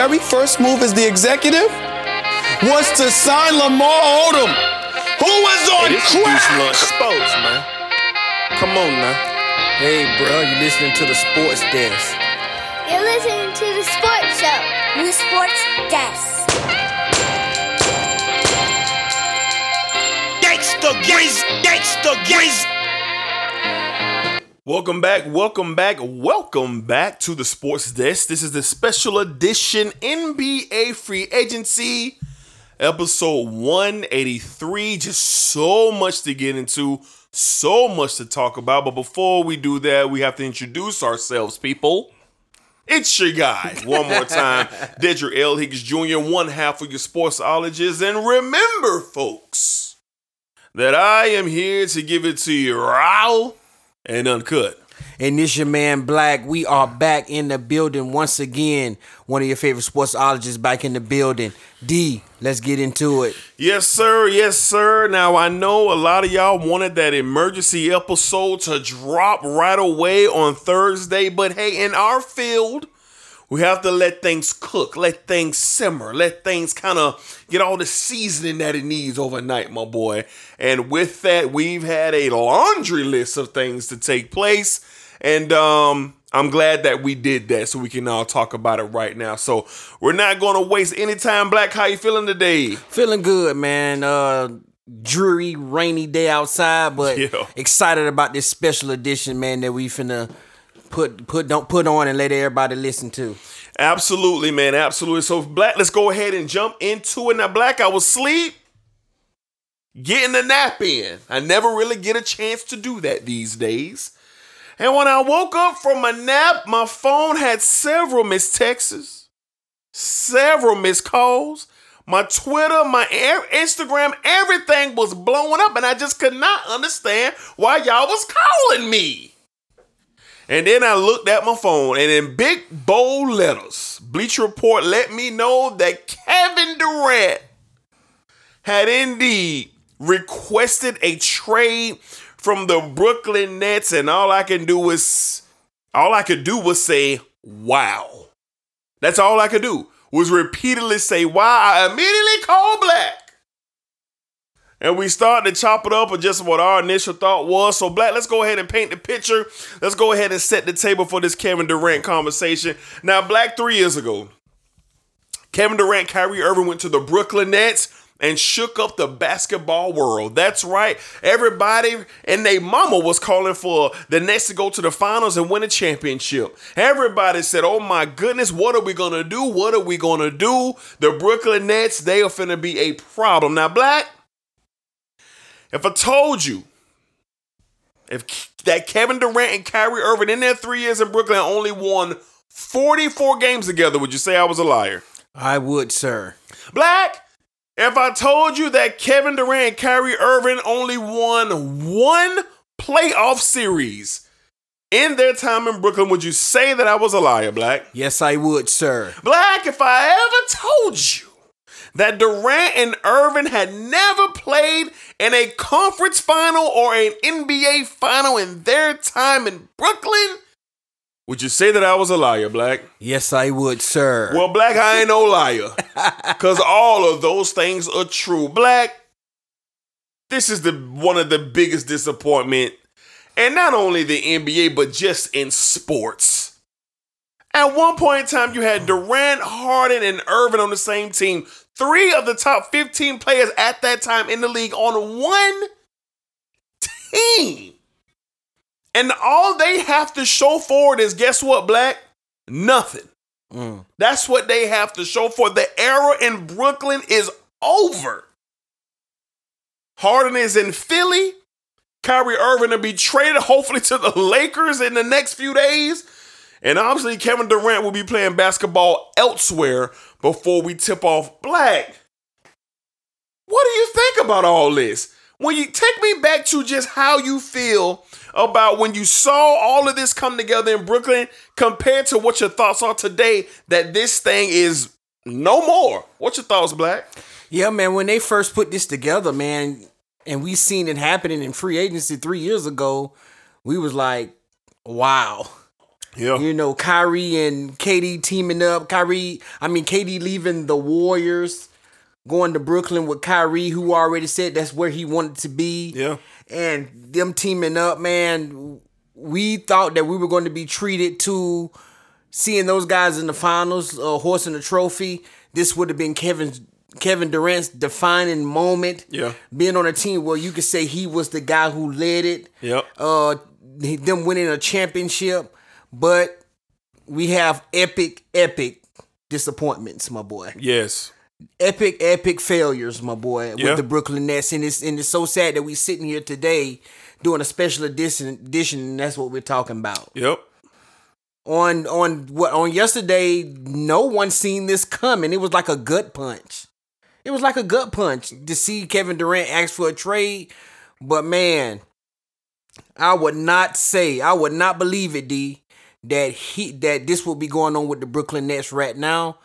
very first move as the executive was to sign Lamar Odom, who was on Hey, this is crack. Sports, man. Come on now. Hey, bro, you listening to the sports desk? You're listening to the sports show. New Sports Desk. Gangsta Grizz, Gangsta Grizz. Welcome back, welcome back, welcome back to the Sports Desk. This is the special edition NBA Free Agency, episode 183. Just so much to get into, so much to talk about. But before we do that, we have to introduce ourselves, people. It's your guy, one more time, Dedrick L. Higgs Jr., one half of your sportsologist. And remember, folks, that I am here to give it to you raw and uncut. And this your man Black. We are back in the building once again. One of your favorite sportsologists back in the building. D, let's get into it. Yes, sir. Yes, sir. Now, I know a lot of y'all wanted that emergency episode to drop right away on Thursday, but hey, in our field, we have to let things cook, let things simmer, let things kind of get all the seasoning that it needs overnight, my boy. And with that, we've had a laundry list of things to take place. And um, I'm glad that we did that so we can all talk about it right now. So we're not going to waste any time. Black, how you feeling today? Feeling good, man. Uh dreary, rainy day outside, but Yeah. excited about this special edition, man, that we finna put put don't put on and let everybody listen to. Absolutely, man. Absolutely. So, Black, let's go ahead and jump into it. Now, Black, I was sleep, getting a nap in. I never really get a chance to do that these days. And when I woke up from my nap, my phone had several missed texts, several missed calls. My Twitter, my Instagram, everything was blowing up, and I just could not understand why y'all was calling me. And then I looked at my phone, and in big bold letters, Bleacher Report let me know that Kevin Durant had indeed requested a trade from the Brooklyn Nets, and all I can do was all I could do was say, wow. That's all I could do was repeatedly say, wow. I immediately called Black. And we started to chop it up with just what our initial thought was. So, Black, let's go ahead and paint the picture. Let's go ahead and set the table for this Kevin Durant conversation. Now, Black, three years ago, Kevin Durant, Kyrie Irving went to the Brooklyn Nets and shook up the basketball world. That's right. Everybody and their mama was calling for the Nets to go to the finals and win a championship. Everybody said, Oh my goodness, what are we gonna do? What are we gonna do? The Brooklyn Nets, they are finna be a problem. Now, Black, if I told you if that Kevin Durant and Kyrie Irving in their three years in Brooklyn only won 44 games together, would you say I was a liar? I would, sir. Black, if I told you that Kevin Durant and Kyrie Irving only won one playoff series in their time in Brooklyn, would you say that I was a liar, Black? Yes, I would, sir. Black, if I ever told you that Durant and Irving had never played in a conference final or an NBA final in their time in Brooklyn, would you say that I was a liar, Black? Yes, I would, sir. Well, Black, I ain't no liar. Cause all of those things are true. Black, this is the one of the biggest disappointment. And not only the NBA, but just in sports. At one point in time, you had Durant, Harden, and Irving on the same team. Three of the top 15 players at that time in the league on one team. And all they have to show for it is guess what, Black? Nothing. Mm. That's what they have to show for. The era in Brooklyn is over. Harden is in Philly. Kyrie Irving to be traded, hopefully, to the Lakers in the next few days. And obviously, Kevin Durant will be playing basketball elsewhere before we tip off Black. What do you think about all this? When you take me back to just how you feel about when you saw all of this come together in Brooklyn compared to what your thoughts are today that this thing is no more. What's your thoughts, Black? Yeah, man, when they first put this together, man, and we seen it happening in free agency three years ago, we was like, wow. Yeah. You know, Kyrie and KD teaming up. Kyrie, I mean, KD leaving the Warriors, going to Brooklyn with Kyrie, who already said that's where he wanted to be. Yeah. And them teaming up, man, we thought that we were going to be treated to seeing those guys in the finals, uh, hoisting the trophy. This would have been Kevin's Kevin Durant's defining moment. Yeah. Being on a team where you could say he was the guy who led it. Yep. Uh, them winning a championship, but we have epic, epic disappointments, my boy. Yes. Epic, epic failures, my boy, Yeah. with the Brooklyn Nets, and it's and it's so sad that we sitting here today doing a special edition, edition, and that's what we're talking about. Yep. On on what on yesterday, no one seen this coming. It was like a gut punch. It was like a gut punch to see Kevin Durant ask for a trade, but man, I would not say, I would not believe it, D, that he that this will be going on with the Brooklyn Nets right now.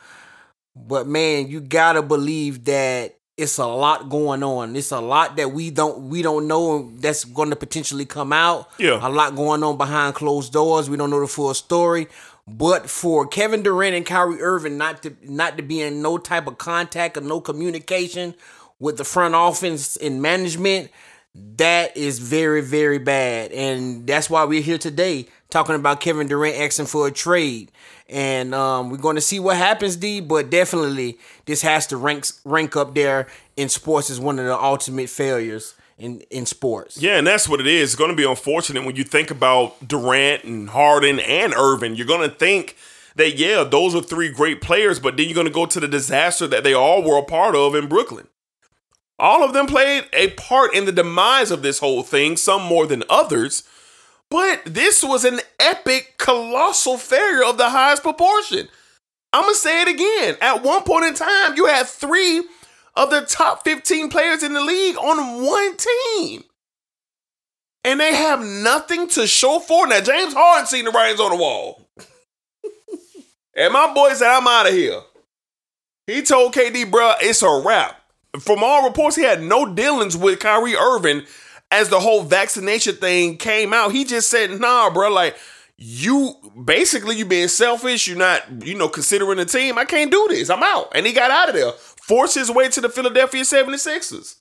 But man, you gotta believe that it's a lot going on. It's a lot that we don't we don't know that's going to potentially come out. Yeah. a lot going on behind closed doors. We don't know the full story. But for Kevin Durant and Kyrie Irving not to not to be in no type of contact or no communication with the front office and management, that is very, very bad. And that's why we're here today talking about Kevin Durant asking for a trade. And um, we're going to see what happens, D. But definitely, this has to rank rank up there in sports as one of the ultimate failures in in sports. Yeah, and that's what it is. It's going to be unfortunate when you think about Durant and Harden and Irving. You're going to think that, yeah, those are three great players, but then you're going to go to the disaster that they all were a part of in Brooklyn. All of them played a part in the demise of this whole thing, some more than others. But this was an epic, colossal failure of the highest proportion. I'm going to say it again. At one point in time, you had three of the top 15 players in the league on one team. And they have nothing to show for. Now, James Harden seen the writings on the wall. and my boy said, I'm out of here. He told KD, bro, it's a wrap. From all reports, he had no dealings with Kyrie Irving as the whole vaccination thing came out. He just said, nah, bro, like, you basically you being selfish, you're not, you know, considering the team. I can't do this. I'm out. And he got out of there. Forced his way to the Philadelphia 76ers.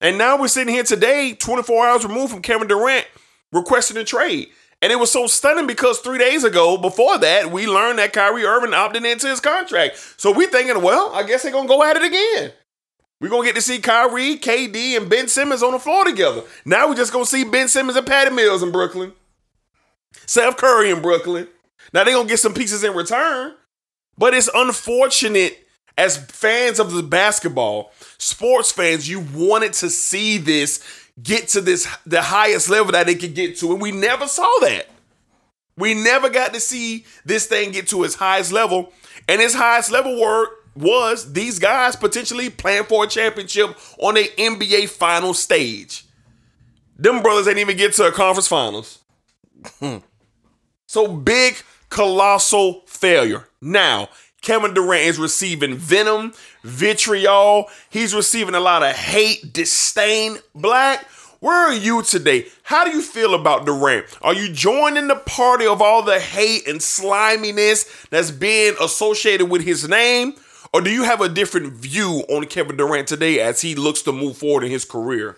And now we're sitting here today, 24 hours removed from Kevin Durant requesting a trade. And it was so stunning because three days ago, before that, we learned that Kyrie Irving opted into his contract. So we thinking, well, I guess they're gonna go at it again. We're gonna get to see Kyrie, KD, and Ben Simmons on the floor together. Now we're just gonna see Ben Simmons and Patty Mills in Brooklyn. Seth Curry in Brooklyn. Now they're gonna get some pieces in return. But it's unfortunate as fans of the basketball, sports fans, you wanted to see this get to this the highest level that it could get to, and we never saw that. We never got to see this thing get to its highest level, and its highest level word was these guys potentially playing for a championship on a NBA final stage. Them brothers ain't even get to a conference finals. Hmm. So big, colossal failure. Now, Kevin Durant is receiving venom, vitriol. He's receiving a lot of hate, disdain. Black, where are you today? How do you feel about Durant? Are you joining the party of all the hate and sliminess that's being associated with his name? Or do you have a different view on Kevin Durant today as he looks to move forward in his career?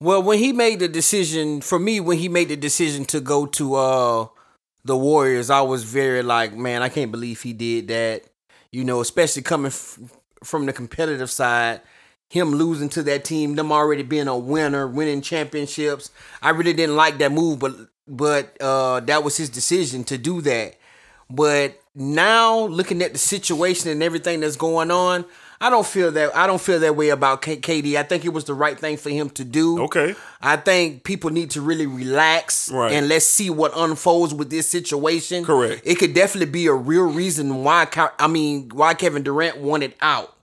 Well, when he made the decision, for me, when he made the decision to go to uh the Warriors, I was very like, man, I can't believe he did that. You know, especially coming f- from the competitive side, him losing to that team, them already being a winner, winning championships. I really didn't like that move, but but uh that was his decision to do that. But now looking at the situation and everything that's going on, I don't feel that I don't feel that way about K- KD. I think it was the right thing for him to do. Okay. I think people need to really relax Right. and let's see what unfolds with this situation. Correct. It could definitely be a real reason why I mean why Kevin Durant wanted out.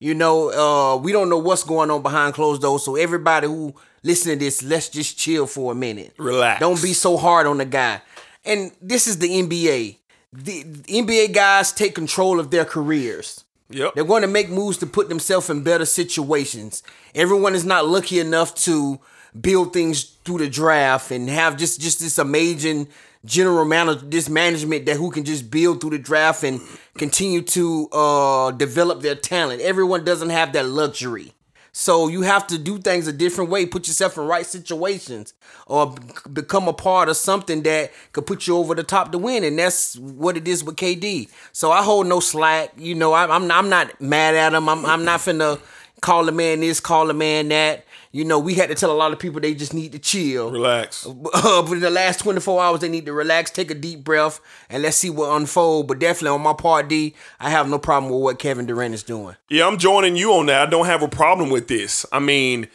You know, uh, we don't know what's going on behind closed doors. So everybody who listen to this, let's just chill for a minute. Relax. Don't be so hard on the guy. And this is the NBA. The, the NBA guys take control of their careers. Yep. They're going to make moves to put themselves in better situations. Everyone is not lucky enough to build things through the draft and have just just this amazing general manager, this management that who can just build through the draft and continue to uh, develop their talent. Everyone doesn't have that luxury. So you have to do things a different way, put yourself in right situations, or become a part of something that could put you over the top to win, and that's what it is with KD. So I hold no slack. You know, I, I'm I'm not mad at him. I'm I'm not finna call the man this, call the man that. You know, we had to tell a lot of people they just need to chill. Relax. Uh, but in the last 24 hours, they need to relax, take a deep breath, and let's see what unfold. But definitely on my part, D, I have no problem with what Kevin Durant is doing. Yeah, I'm joining you on that. I don't have a problem with this. I mean,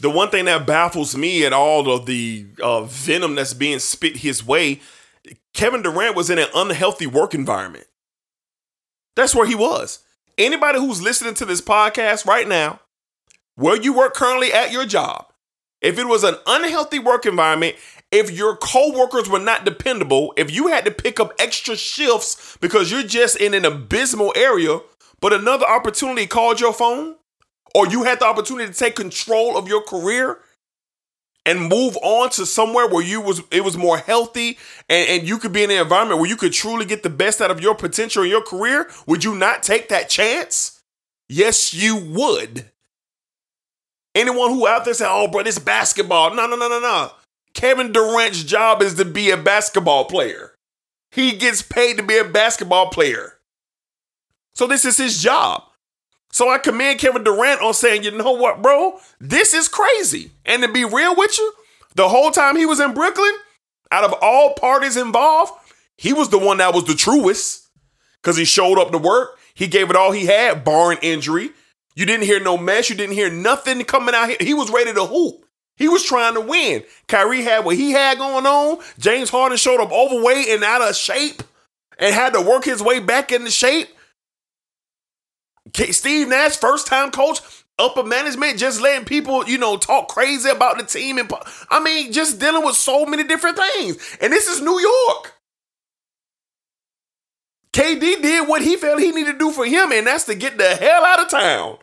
the one thing that baffles me at all of the uh, venom that's being spit his way, Kevin Durant was in an unhealthy work environment. That's where he was. Anybody who's listening to this podcast right now, where you work currently at your job, if it was an unhealthy work environment, if your coworkers were not dependable, if you had to pick up extra shifts because you're just in an abysmal area, but another opportunity called your phone, or you had the opportunity to take control of your career and move on to somewhere where you was it was more healthy and, and you could be in an environment where you could truly get the best out of your potential in your career, would you not take that chance? Yes, you would. Anyone who out there say, "Oh, bro, this basketball," no, no, no, no, no. Kevin Durant's job is to be a basketball player. He gets paid to be a basketball player. So this is his job. So I commend Kevin Durant on saying, you know what, bro? This is crazy. And to be real with you, the whole time he was in Brooklyn, out of all parties involved, he was the one that was the truest because he showed up to work. He gave it all he had, barring injury. You didn't hear no mess. You didn't hear nothing coming out here. He was ready to hoop. He was trying to win. Kyrie had what he had going on. James Harden showed up overweight and out of shape and had to work his way back into shape. Steve Nash, first time coach, upper management, just letting people, you know, talk crazy about the team. And I mean, just dealing with so many different things. And this is New York. KD did what he felt he needed to do for him, and that's to get the hell out of town.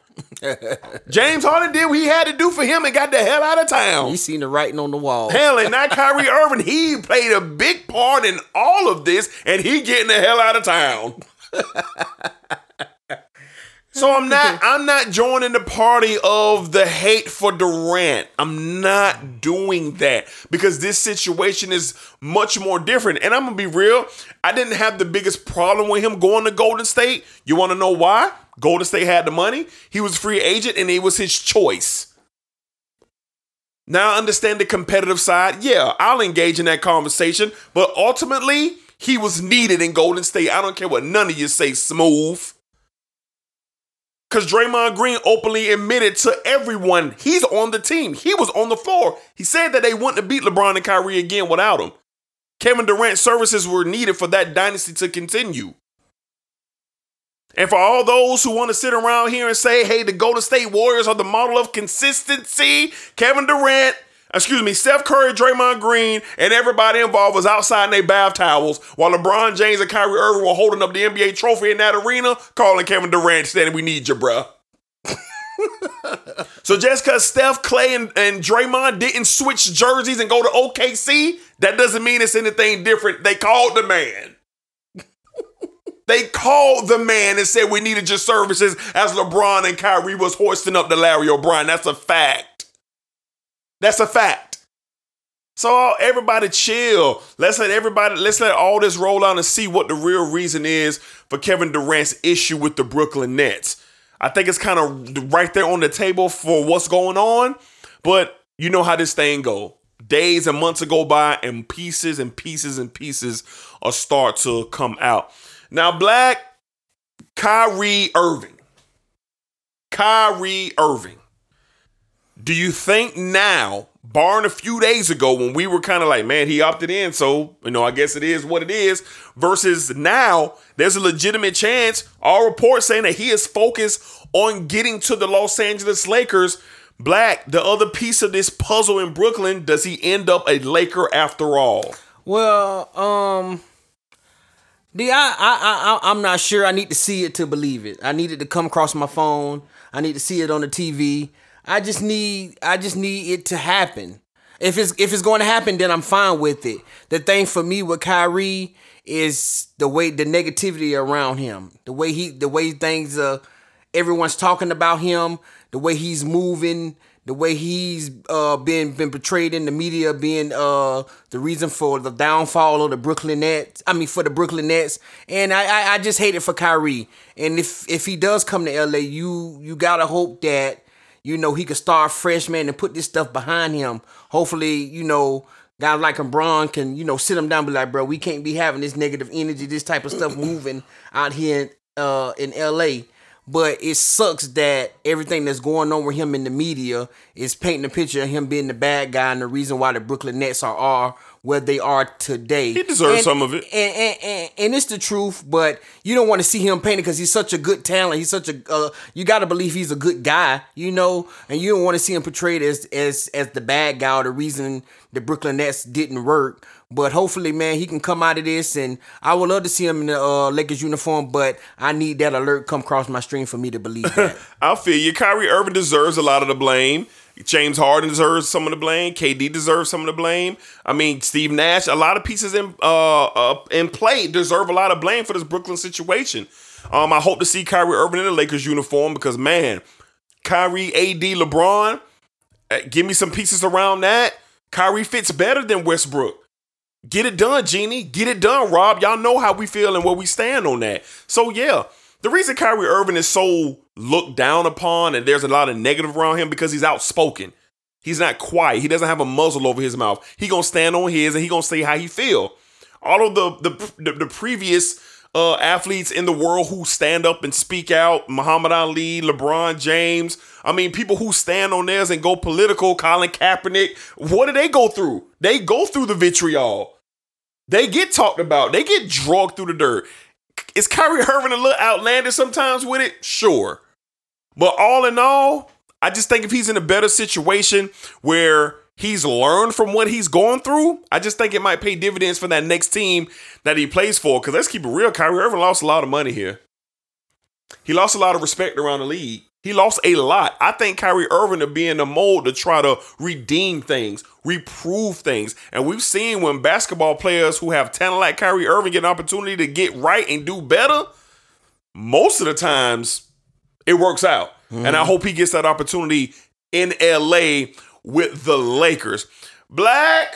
James Harden did what he had to do for him and got the hell out of town. You seen the writing on the wall. Hell, and not Kyrie Irving. He played a big part in all of this, and he getting the hell out of town. so I'm not I'm not joining the party of the hate for Durant. I'm not doing that because this situation is much more different. And I'm gonna be real. I didn't have the biggest problem with him going to Golden State. You want to know why? Golden State had the money. He was a free agent, and it was his choice. Now I understand the competitive side. Yeah, I'll engage in that conversation, but ultimately, he was needed in Golden State. I don't care what none of you say, smooth. Because Draymond Green openly admitted to everyone he's on the team. He was on the floor. He said that they wouldn't have beat LeBron and Kyrie again without him. Kevin Durant's services were needed for that dynasty to continue. And for all those who want to sit around here and say, hey, the Golden State Warriors are the model of consistency, Kevin Durant, excuse me, Steph Curry, Draymond Green, and everybody involved was outside in their bath towels while LeBron James and Kyrie Irving were holding up the NBA trophy in that arena, calling Kevin Durant saying, we need you, bruh. so just because Steph, Clay, and, and Draymond didn't switch jerseys and go to OKC, that doesn't mean it's anything different. They called the man. They called the man and said we needed your services as LeBron and Kyrie was hoisting up the Larry O'Brien. That's a fact. That's a fact. So everybody chill. Let's let everybody, let's let all this roll out and see what the real reason is for Kevin Durant's issue with the Brooklyn Nets. I think it's kind of right there on the table for what's going on, but you know how this thing go. Days and months go by and pieces and pieces and pieces are start to come out. Now, Black, Kyrie Irving. Kyrie Irving. Do you think now, barring a few days ago when we were kind of like, man, he opted in, so, you know, I guess it is what it is, versus now, there's a legitimate chance, all reports saying that he is focused on getting to the Los Angeles Lakers. Black, the other piece of this puzzle in Brooklyn, does he end up a Laker after all? Well, um, the I, I I I'm not sure. I need to see it to believe it. I need it to come across my phone. I need to see it on the TV. I just need I just need it to happen. If it's if it's going to happen, then I'm fine with it. The thing for me with Kyrie is the way the negativity around him, the way he, the way things, uh, everyone's talking about him, the way he's moving, the way he's uh been been portrayed in the media being uh the reason for the downfall of the Brooklyn Nets. I mean for the Brooklyn Nets, and I I, I just hate it for Kyrie. And if if he does come to LA, you you gotta hope that you know he could start fresh, man, and put this stuff behind him. Hopefully, you know. Guys like LeBron can, you know, sit him down, and be like, bro, we can't be having this negative energy, this type of stuff moving out here uh, in LA. But it sucks that everything that's going on with him in the media is painting a picture of him being the bad guy and the reason why the Brooklyn Nets are, are where they are today. He deserves And- some of it. and, and, and, and it's the truth, but you don't want to see him painted because he's such a good talent. He's such a uh, you got to believe he's a good guy, you know, and you don't want to see him portrayed as as as the bad guy or the reason the Brooklyn Nets didn't work. But hopefully, man, he can come out of this, and I would love to see him in the uh, Lakers uniform. But I need that alert come across my stream for me to believe that. I feel you. Kyrie Irving deserves a lot of the blame. James Harden deserves some of the blame. KD deserves some of the blame. I mean, Steve Nash. A lot of pieces in uh, uh in play deserve a lot of blame for this Brooklyn situation. Um, I hope to see Kyrie Irving in the Lakers uniform because man, Kyrie, AD, LeBron. uh, give me some pieces around that. Kyrie fits better than Westbrook. Get it done, Jeanie. Get it done, Rob. Y'all know how we feel and where we stand on that. So yeah, the reason Kyrie Irving is so looked down upon and there's a lot of negative around him because he's outspoken. He's not quiet. He doesn't have a muzzle over his mouth. He gonna stand on his and he gonna say how he feel. All of the the the, the previous uh, athletes in the world who stand up and speak out, Muhammad Ali, LeBron James. I mean, people who stand on theirs and go political, Colin Kaepernick. What do they go through? They go through the vitriol. They get talked about. They get dragged through the dirt. Is Kyrie Irving a little outlandish sometimes with it? Sure. But all in all, I just think if he's in a better situation where he's learned from what he's going through, I just think it might pay dividends for that next team that he plays for. Because let's keep it real, Kyrie Irving lost a lot of money here. He lost a lot of respect around the league. He lost a lot. I think Kyrie Irving to be in the mold to try to redeem things, reprove things. And we've seen when basketball players who have talent like Kyrie Irving get an opportunity to get right and do better, most of the times it works out. And I hope he gets that opportunity in LA with the Lakers. Black,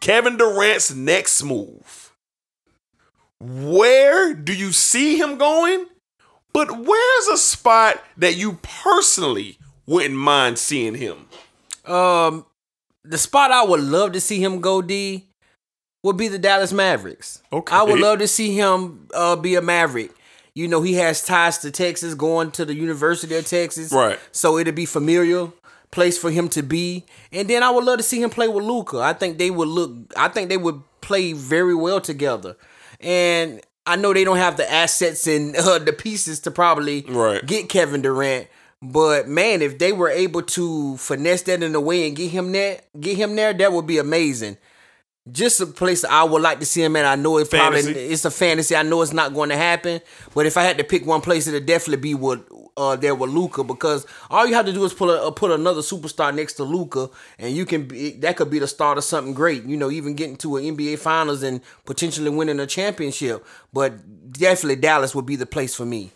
Kevin Durant's next move. Where do you see him going? But where's a spot that you personally wouldn't mind seeing him? um, the spot I would love to see him go D would be the Dallas Mavericks. Okay. I would love to see him uh, be a Maverick. You know, he has ties to Texas, going to the University of Texas. Right. So it'd be familiar place for him to be. And then I would love to see him play with Luka. I think they would look I think they would play very well together. And I know they don't have the assets and uh, the pieces to probably Right. get Kevin Durant. But man, if they were able to finesse that in a way and get him there, get him there, that would be amazing. Just a place I would like to see him at. I know it probably Fantasy. it's a fantasy. I know it's not going to happen. But if I had to pick one place, it'd definitely be with uh there with Luka because all you have to do is put a uh, put another superstar next to Luka, and you can be that could be the start of something great. You know, even getting to an NBA Finals and potentially winning a championship. But definitely Dallas would be the place for me.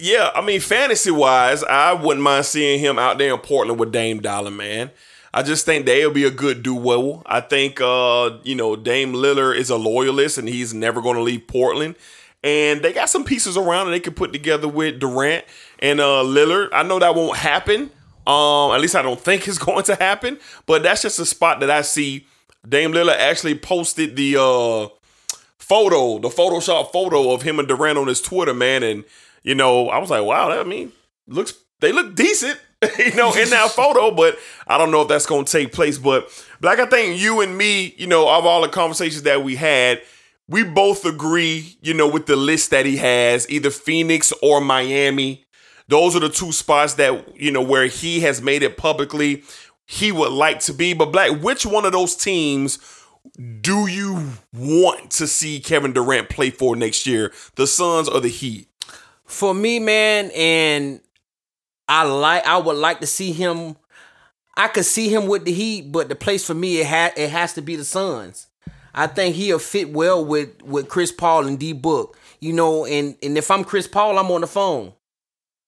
Yeah, I mean, fantasy wise, I wouldn't mind seeing him out there in Portland with Dame Dollar, man. I just think they'll be a good duo. I think, uh, you know, Dame Lillard is a loyalist and he's never going to leave Portland. And they got some pieces around that they could put together with Durant and uh, Lillard. I know that won't happen. Um, at least I don't think it's going to happen. But that's just a spot that I see. Dame Lillard actually posted the uh, photo, the Photoshop photo of him and Durant on his Twitter, man. And you know, I was like, wow, that I mean, looks they look decent, you know, in that photo, but I don't know if that's gonna take place. But like I think you and me, you know, of all the conversations that we had, we both agree, you know, with the list that he has, either Phoenix or Miami. Those are the two spots that, you know, where he has made it publicly he would like to be. But Black, which one of those teams do you want to see Kevin Durant play for next year? The Suns or the Heat? For me, man, and I like I would like to see him. I could see him with the Heat, but the place for me it it has to be the Suns. I think he'll fit well with with Chris Paul and D Book. You know, and and if I'm Chris Paul, I'm on the phone.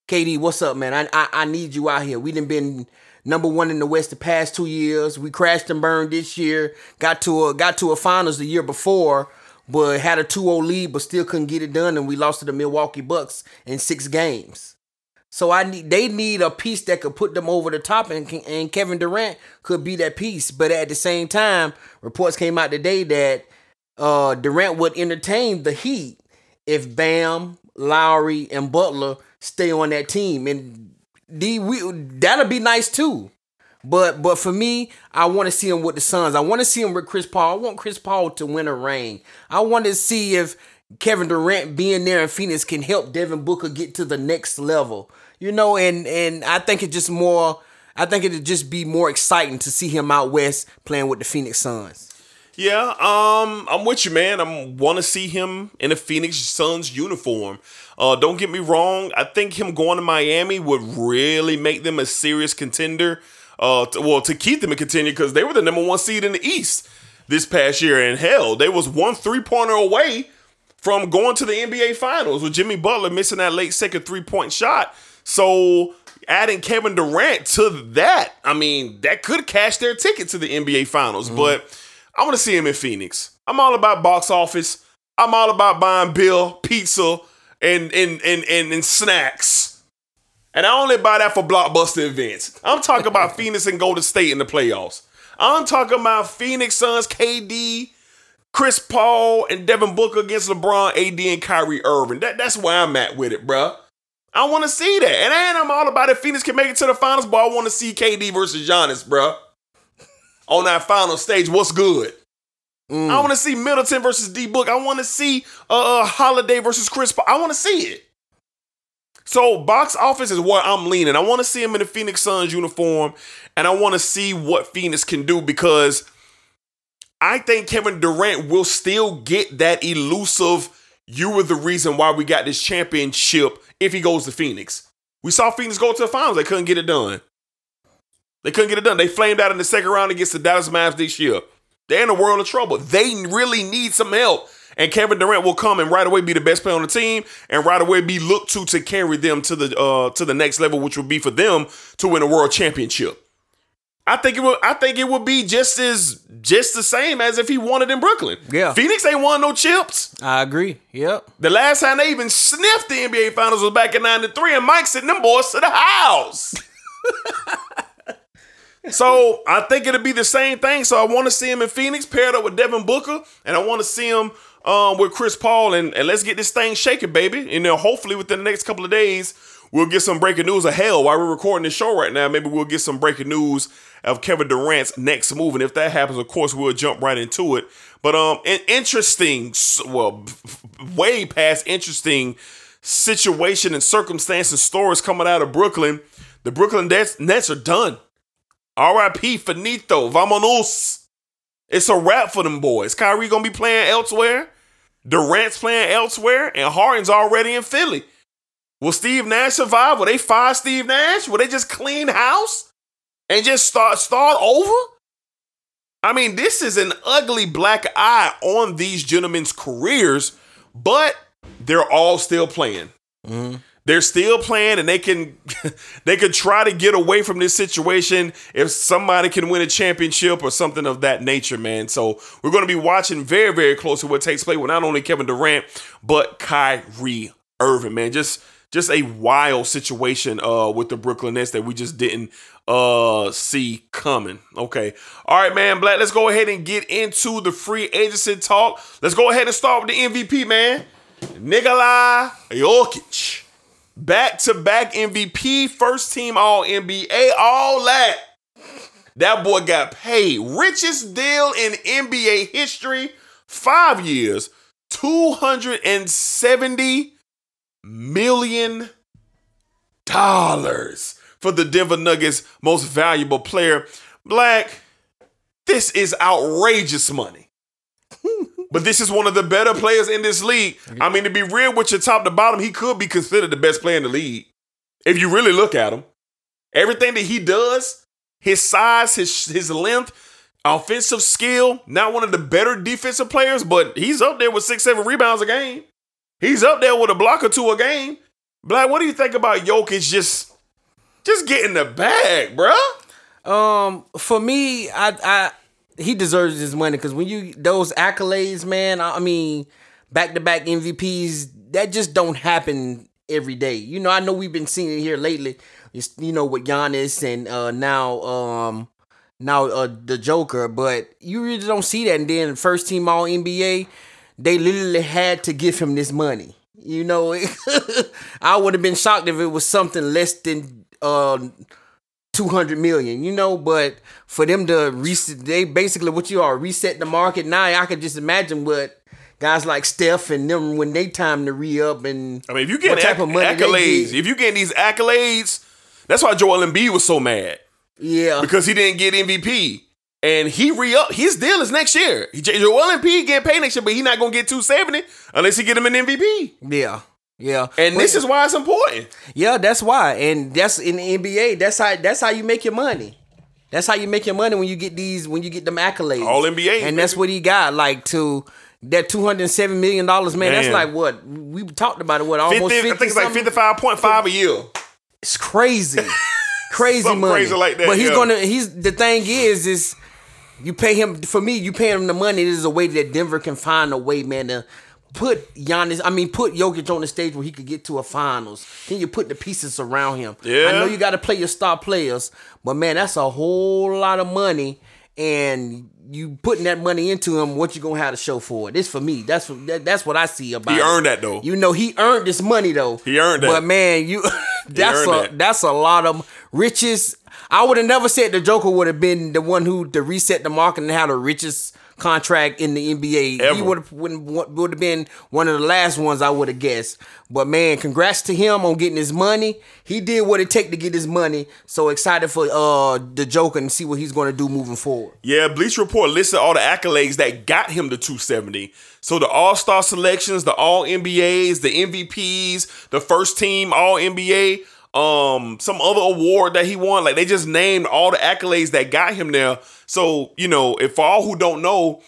KD, what's up, man? I I, I need you out here. We done been number one in the West the past two years. We crashed and burned this year. Got to a got to a finals the year before, but had a 2-0 lead, but still couldn't get it done, and we lost to the Milwaukee Bucks in six games. So I need they need a piece that could put them over the top, and and Kevin Durant could be that piece. But at the same time, reports came out today that uh, Durant would entertain the Heat if Bam, Lowry, and Butler stay on that team, and D we that'll be nice too. But but for me, I want to see him with the Suns. I want to see him with Chris Paul. I want Chris Paul to win a ring. I want to see if Kevin Durant being there in Phoenix can help Devin Booker get to the next level. You know, and and I think it just more. I think it'd just be more exciting to see him out west playing with the Phoenix Suns. Yeah, um, I'm with you, man. I want to see him in a Phoenix Suns uniform. Uh, don't get me wrong. I think him going to Miami would really make them a serious contender. Uh, to, well, to keep them a contender because they were the number one seed in the East this past year, and hell, they was one three pointer away from going to the NBA Finals with Jimmy Butler missing that late second three point shot. So adding Kevin Durant to that, I mean, that could cash their ticket to the NBA Finals. Mm-hmm. But I want to see him in Phoenix. I'm all about box office. I'm all about buying bill, pizza, and and and and, and snacks. And I only buy that for blockbuster events. I'm talking about Phoenix and Golden State in the playoffs. I'm talking about Phoenix Suns, KD, Chris Paul, and Devin Booker against LeBron, AD, and Kyrie Irving. That, that's where I'm at with it, bruh. I want to see that. And and I'm all about it. Phoenix can make it to the finals, but I want to see KD versus Giannis, bro. On that final stage, what's good? Mm. I want to see Middleton versus D Book. I want to see uh, uh Holiday versus Chris Paul. I want to see it. So box office is where I'm leaning. I want to see him in the Phoenix Suns uniform, and I want to see what Phoenix can do because I think Kevin Durant will still get that elusive. You were the reason why we got this championship if he goes to Phoenix. We saw Phoenix go to the finals. They couldn't get it done. They couldn't get it done. They flamed out in the second round against the Dallas Mavs this year. They're in a world of trouble. They really need some help. And Kevin Durant will come and right away be the best player on the team, and right away be looked to to carry them to the uh, to the next level, which would be for them to win a world championship. I think it would. I think it would be just as just the same as if he won it in Brooklyn. Yeah, Phoenix ain't won no chips. I agree. Yep. The last time they even sniffed the NBA Finals was back in '93, and Mike sent them boys to the house. so I think it'll be the same thing. So I want to see him in Phoenix paired up with Devin Booker, and I want to see him um, with Chris Paul, and, and let's get this thing shaking, baby. And then hopefully within the next couple of days, we'll get some breaking news of hell while we're recording this show right now. Maybe we'll get some breaking news of Kevin Durant's next move, and if that happens, of course, we'll jump right into it. But um, an interesting, well, way past interesting situation and circumstance and stories coming out of Brooklyn. The Brooklyn Nets, Nets are done. R.I.P. Finito, vamonos. It's a wrap for them boys. Kyrie gonna be playing elsewhere. Durant's playing elsewhere, and Harden's already in Philly. Will Steve Nash survive? Will they fire Steve Nash? Will they just clean house and just start start over? I mean, this is an ugly black eye on these gentlemen's careers, but they're all still playing. Mm-hmm. They're still playing, and they can they can try to get away from this situation if somebody can win a championship or something of that nature, man. So we're going to be watching very, very closely what takes place with not only Kevin Durant but Kyrie Irving, man. Just just a wild situation uh with the Brooklyn Nets that we just didn't uh see coming. Okay. All right, man. Black, let's go ahead and get into the free agency talk. Let's go ahead and start with the MVP, man. Nikola Jokic. Back to back MVP, first team all NBA, all that. That boy got paid. Richest deal in NBA history. Five years, 270 million dollars for the Denver Nuggets most valuable player. Black, this is outrageous money. but this is one of the better players in this league. I mean, to be real with you, top to bottom, he could be considered the best player in the league. If you really look at him, everything that he does, his size, his his length, offensive skill, not one of the better defensive players, but he's up there with six, seven rebounds a game. He's up there with a block or two a game. Black, what do you think about Jokic just just getting the bag, bruh? Um, for me, I, I he deserves his money because when you those accolades, man, I, mean, back to back MVPs, that just don't happen every day. You know, I know we've been seeing it here lately. It's, you know, with Giannis and uh now um now uh the Joker, but you really don't see that. And then first team All NBA, they literally had to give him this money. You know, I would have been shocked if it was something less than uh 200 million, you know, but for them to reset, they basically what you are reset the market. Now I could just imagine what guys like Steph and them when they time to re up and I mean, if you get what type acc- of money accolades, get. if you get these accolades, that's why Joel Embiid was so mad yeah, because he didn't get MVP. And he re up his deal is next year. He- Joel Embiid getting paid next year, but he not gonna get 270 unless he get him an MVP. yeah, yeah. And this is why it's important. Yeah, that's why, and that's in the NBA. That's how that's how you make your money. That's how you make your money when you get these when you get them accolades. All NBA, and that's what he got. Like to that two hundred seven million dollars, man, That's like what we talked about it. What 50, almost 50 I think it's like 55.5 a year. It's crazy, crazy Something money. crazy like that, But he's yeah. gonna. He's the thing is is you pay him for me. You pay him the money. This is a way that Denver can find a way, man, to put Giannis. I mean, put Jokic on the stage where he could get to a finals. Then you put the pieces around him. Yeah. I know you got to play your star players, but man, that's a whole lot of money. And you putting that money into him, what you gonna have to show for it? This for me. That's that, that's what I see about. He it. earned that, though. You know, he earned this money though. He earned that. But man, you that's a that. that's a lot of riches. I would have never said the Joker would have been the one who to reset the market and have the richest contract in the NBA. He would have would have been one of the last ones I would have guessed. But man, congrats to him on getting his money. He did what it take to get his money. So excited for uh the Joker and see what he's going to do moving forward. Yeah, Bleach Report listed all the accolades that got him to 270. So the All Star selections, the All NBAs, the MVPs, the first team All NBA, um, some other award that he won. Like they just named all the accolades that got him there. So you know, if for all who don't know,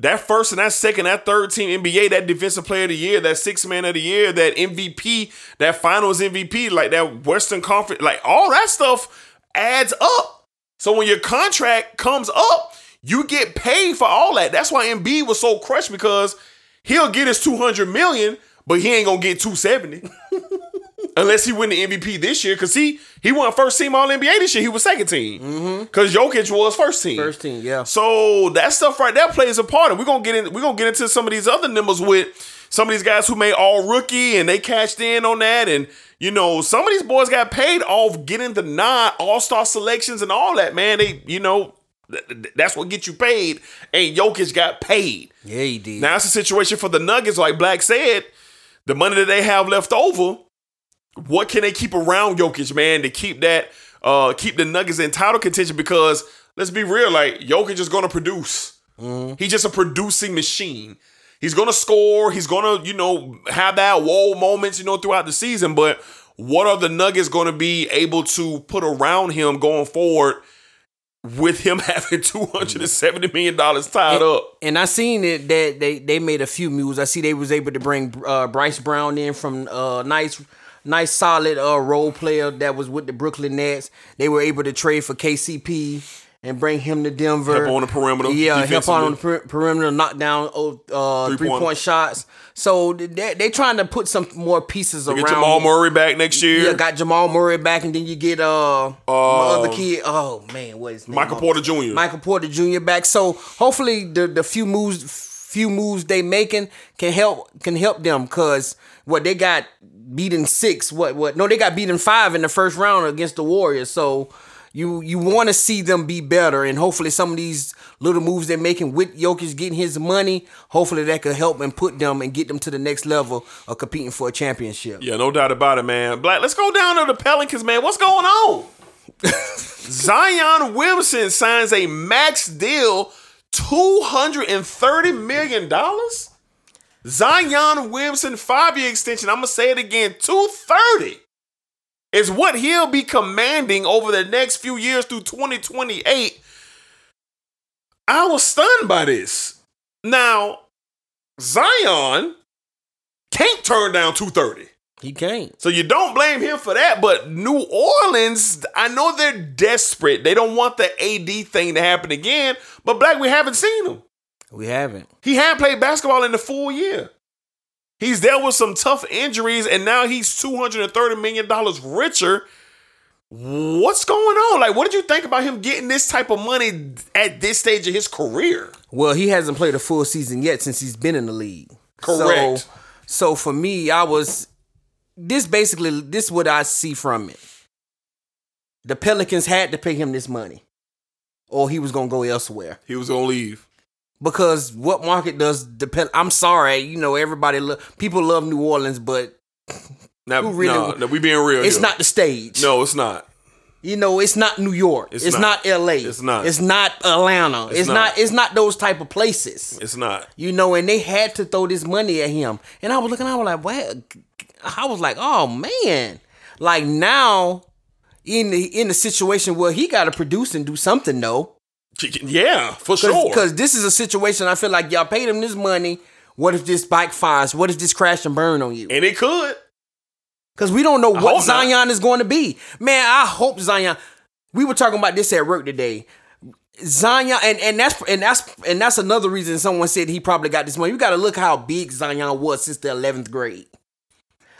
that first and that second, that third team NBA, that defensive player of the year, that six man of the year, that MVP, that finals MVP, like that Western Conference, like all that stuff adds up. So when your contract comes up, you get paid for all that. That's why Embiid was so crushed because he'll get his 200 million, but he ain't gonna get 270. Unless he win the MVP this year, because he he won first team All NBA this year. He was second team. Mm-hmm. Because Jokic was first team. First team, yeah. So that stuff right there plays a part, and we're gonna get in. We're gonna get into some of these other numbers with some of these guys who made all rookie and they cashed in on that, and you know some of these boys got paid off getting the non All Star selections and all that. Man, they you know th- th- that's what gets you paid, and Jokic got paid. Yeah, he did. Now it's a situation for the Nuggets, like Black said, the money that they have left over. What can they keep around Jokic, man, to keep that, uh, keep the Nuggets in title contention? Because let's be real, like Jokic is gonna produce. He's just a producing machine. He's gonna score. He's gonna, you know, have that whoa moments, you know, throughout the season. But what are the Nuggets gonna be able to put around him going forward? With him having two hundred and seventy million dollars tied and, up, And I seen it that they they made a few moves. I see they was able to bring uh, Bruce Brown in from uh nice nice solid uh role player that was with the Brooklyn Nets. They were able to trade for KCP and bring him to Denver. Help on the perimeter, Yeah, help on, on the per- perimeter, knock down oh, uh, three Three-point. point shots. So they they trying to put some more pieces get around. Jamal Murray back next year. Yeah, got Jamal Murray back, and then you get uh, my other kid. Oh man, what is his name? Michael Porter Jr. Michael Porter Jr. back. So hopefully the the few moves few moves they making can help can help them because what they got beaten six what what no they got beaten five in the first round against the Warriors. So you you want to see them be better and hopefully some of these little moves they're making with Jokic getting his money, hopefully that could help and put them and get them to the next level of competing for a championship. Yeah, no doubt about it, man. Black, let's go down to the Pelicans, man. What's going on? Zion Williamson signs a max deal, $230 million. Zion Williamson, five-year extension. I'm gonna say it again, 230. is what he'll be commanding over the next few years through 2028. I was stunned by this. Now, Zion can't turn down 230. He can't. So you don't blame him for that. But New Orleans, I know they're desperate. They don't want the AD thing to happen again. But Black, we haven't seen him. We haven't. He hadn't played basketball in the full year. He's dealt with some tough injuries, and now he's $230 million richer. What's going on? Like, what did you think about him getting this type of money at this stage of his career? Well, he hasn't played a full season yet since he's been in the league. Correct. So, so for me, I was this basically this what I see from it. The Pelicans had to pay him this money, or he was gonna go elsewhere. He was going to leave. Because what market does depend? I'm sorry, you know everybody lo- people love New Orleans, but Now, Who really- no, no, we being real. it's here. not the stage. No, it's not. You know, it's not New York. It's It's, not. not. L.A. It's not. It's not Atlanta. It's, not. not. It's not those type of places. It's not. You know, and they had to throw this money at him. And I was looking, I was like, what? I was like, oh man. Like now, in the in the situation where he gotta produce and do something though. Yeah, for sure. Cause, this is a situation I feel like y'all paid him this money. What if this bike fires? What if this crash and burn on you? and it could. Because we don't know what not. Zion is going to be. Man, I hope Zion. We were talking about this at work today. Zion, and, and that's and that's and that's another reason someone said he probably got this money. You got to look how big Zion was since the eleventh grade.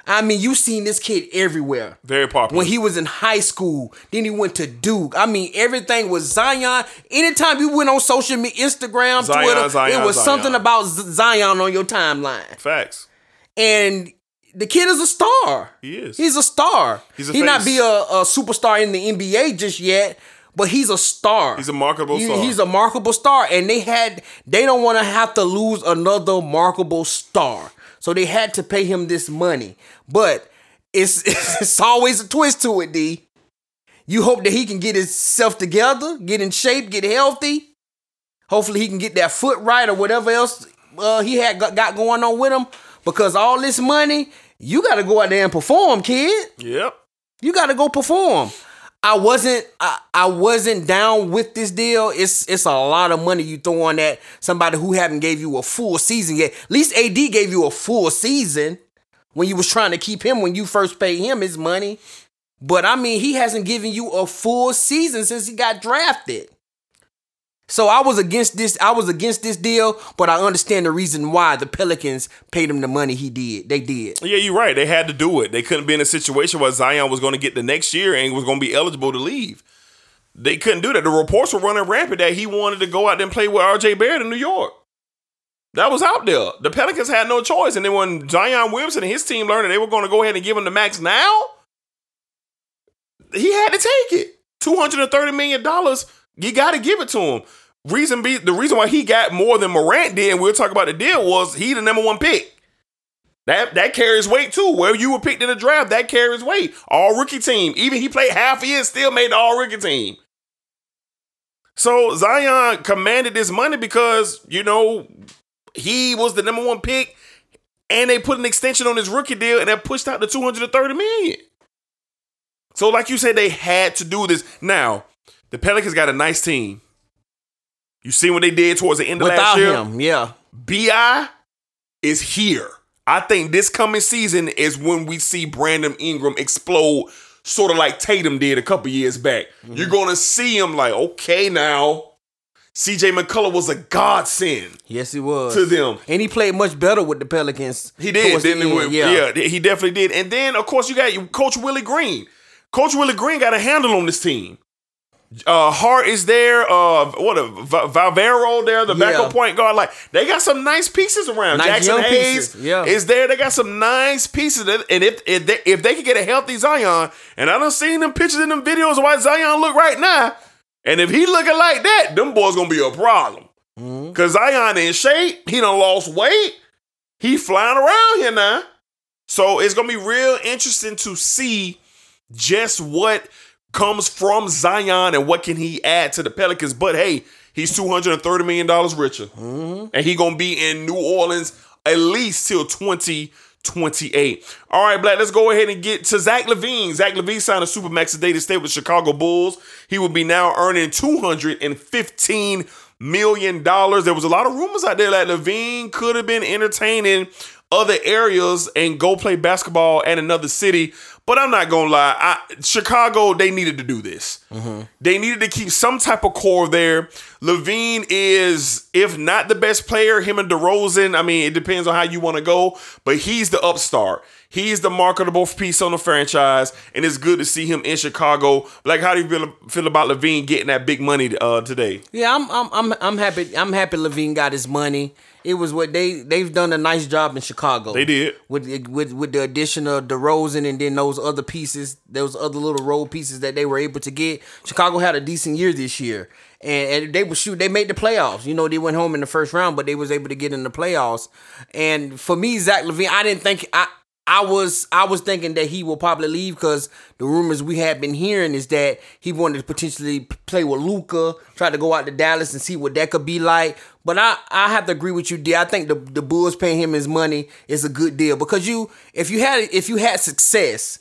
I mean, you seen this kid everywhere. Very popular. When he was in high school, then he went to Duke. I mean, everything was Zion. Anytime you went on social media, Instagram, Zion, Twitter, Zion, it was Zion. something about Zion on your timeline Facts. and the kid is a star. He is. He's a star. He's a he not be a, a superstar in the NBA just yet, but he's a star. He's a marketable He- star. He's a markable star, and they had they don't want to have to lose another markable star, so they had to pay him this money. But it's it's always a twist to it, D. You hope that he can get himself together, get in shape, get healthy. Hopefully, he can get that foot right or whatever else uh, he had got, got going on with him. Because all this money, you got to go out there and perform, kid. Yep. You got to go perform. I wasn't I, I wasn't down with this deal. It's it's a lot of money you throw on that somebody who haven't gave you a full season yet. At least AD gave you a full season when you was trying to keep him when you first paid him his money. But I mean, he hasn't given you a full season since he got drafted. So I was against this. I was against this deal, but I understand the reason why the Pelicans paid him the money he did. They did. Yeah, you're right. They had to do it. They couldn't be in a situation where Zion was going to get the next year and was going to be eligible to leave. They couldn't do that. The reports were running rampant that he wanted to go out there and play with RJ Barrett in New York. That was out there. The Pelicans had no choice. And then when Zion Williamson and his team learned that they were going to go ahead and give him the max now, he had to take it. $230 million. You got to give it to him. Reason be the reason why he got more than Morant did, and we'll talk about the deal, was he the number one pick. That that carries weight too. Where you were picked in the draft, that carries weight. All rookie team. Even he played half a year, still made the all rookie team. So Zion commanded this money because, you know, he was the number one pick, and they put an extension on his rookie deal, and that pushed out the 230 million. So, like you said, they had to do this. Now, the Pelicans got a nice team. You see what they did towards the end of last year. Without him, yeah. Bi is here. I think this coming season is when we see Brandon Ingram explode, sort of like Tatum did a couple years back. Mm-hmm. You're gonna see him like, okay, now CJ McCollum was a godsend Yes, he was. to them. And he played much better with the Pelicans. He did, didn't he? end, With- yeah. he definitely did. And then, of course, you got Coach Willie Green. Coach Willie Green got a handle on this team. Uh, Hart is there. Uh, what a Va- Valvero there, the Yeah. backup point guard. Like they got some nice pieces around. Nice Jaxson Hayes pieces, yeah. is there. They got some nice pieces. And if if they, if they could get a healthy Zion, and I done seen them pictures in them videos of why Zion look right now, and if he looking like that, them boys gonna be a problem. Mm-hmm. Cause Zion in shape, he done lost weight. He flying around here now. So it's gonna be real interesting to see just what comes from Zion and what can he add to the Pelicans. But hey, he's two hundred and thirty million dollars richer, mm-hmm. and he gonna be in New Orleans at least till twenty 28. All right, Black, let's go ahead and get to Zach LaVine. Zach LaVine signed a supermax today to stay with Chicago Bulls. He will be now earning 215 million dollars. There was a lot of rumors out there that LaVine could have been entertaining other areas and go play basketball in another city. But I'm not gonna lie, I, Chicago they needed to do this. They needed to keep some type of core there. LaVine is, if not the best player, him and DeRozan. I mean, it depends on how you want to go, but he's the upstart. He's the marketable piece on the franchise, and it's good to see him in Chicago. Like, how do you feel, feel about LaVine getting that big money uh, today? Yeah, I'm I'm I'm I'm happy. I'm happy LaVine got his money. It was what they they've done a nice job in Chicago. They did. with with with the addition of DeRozan and then those other pieces, those other little role pieces that they were able to get. Chicago had a decent year this year, and, and they were shoot. They made the playoffs. You know, they went home in the first round, but they was able to get in the playoffs. And for me, Zach LaVine, I didn't think I. I was I was thinking that he will probably leave because the rumors we had been hearing is that he wanted to potentially play with Luka, try to go out to Dallas and see what that could be like. But I, I have to agree with you, D. I think the the Bulls paying him his money is a good deal because you if you had if you had success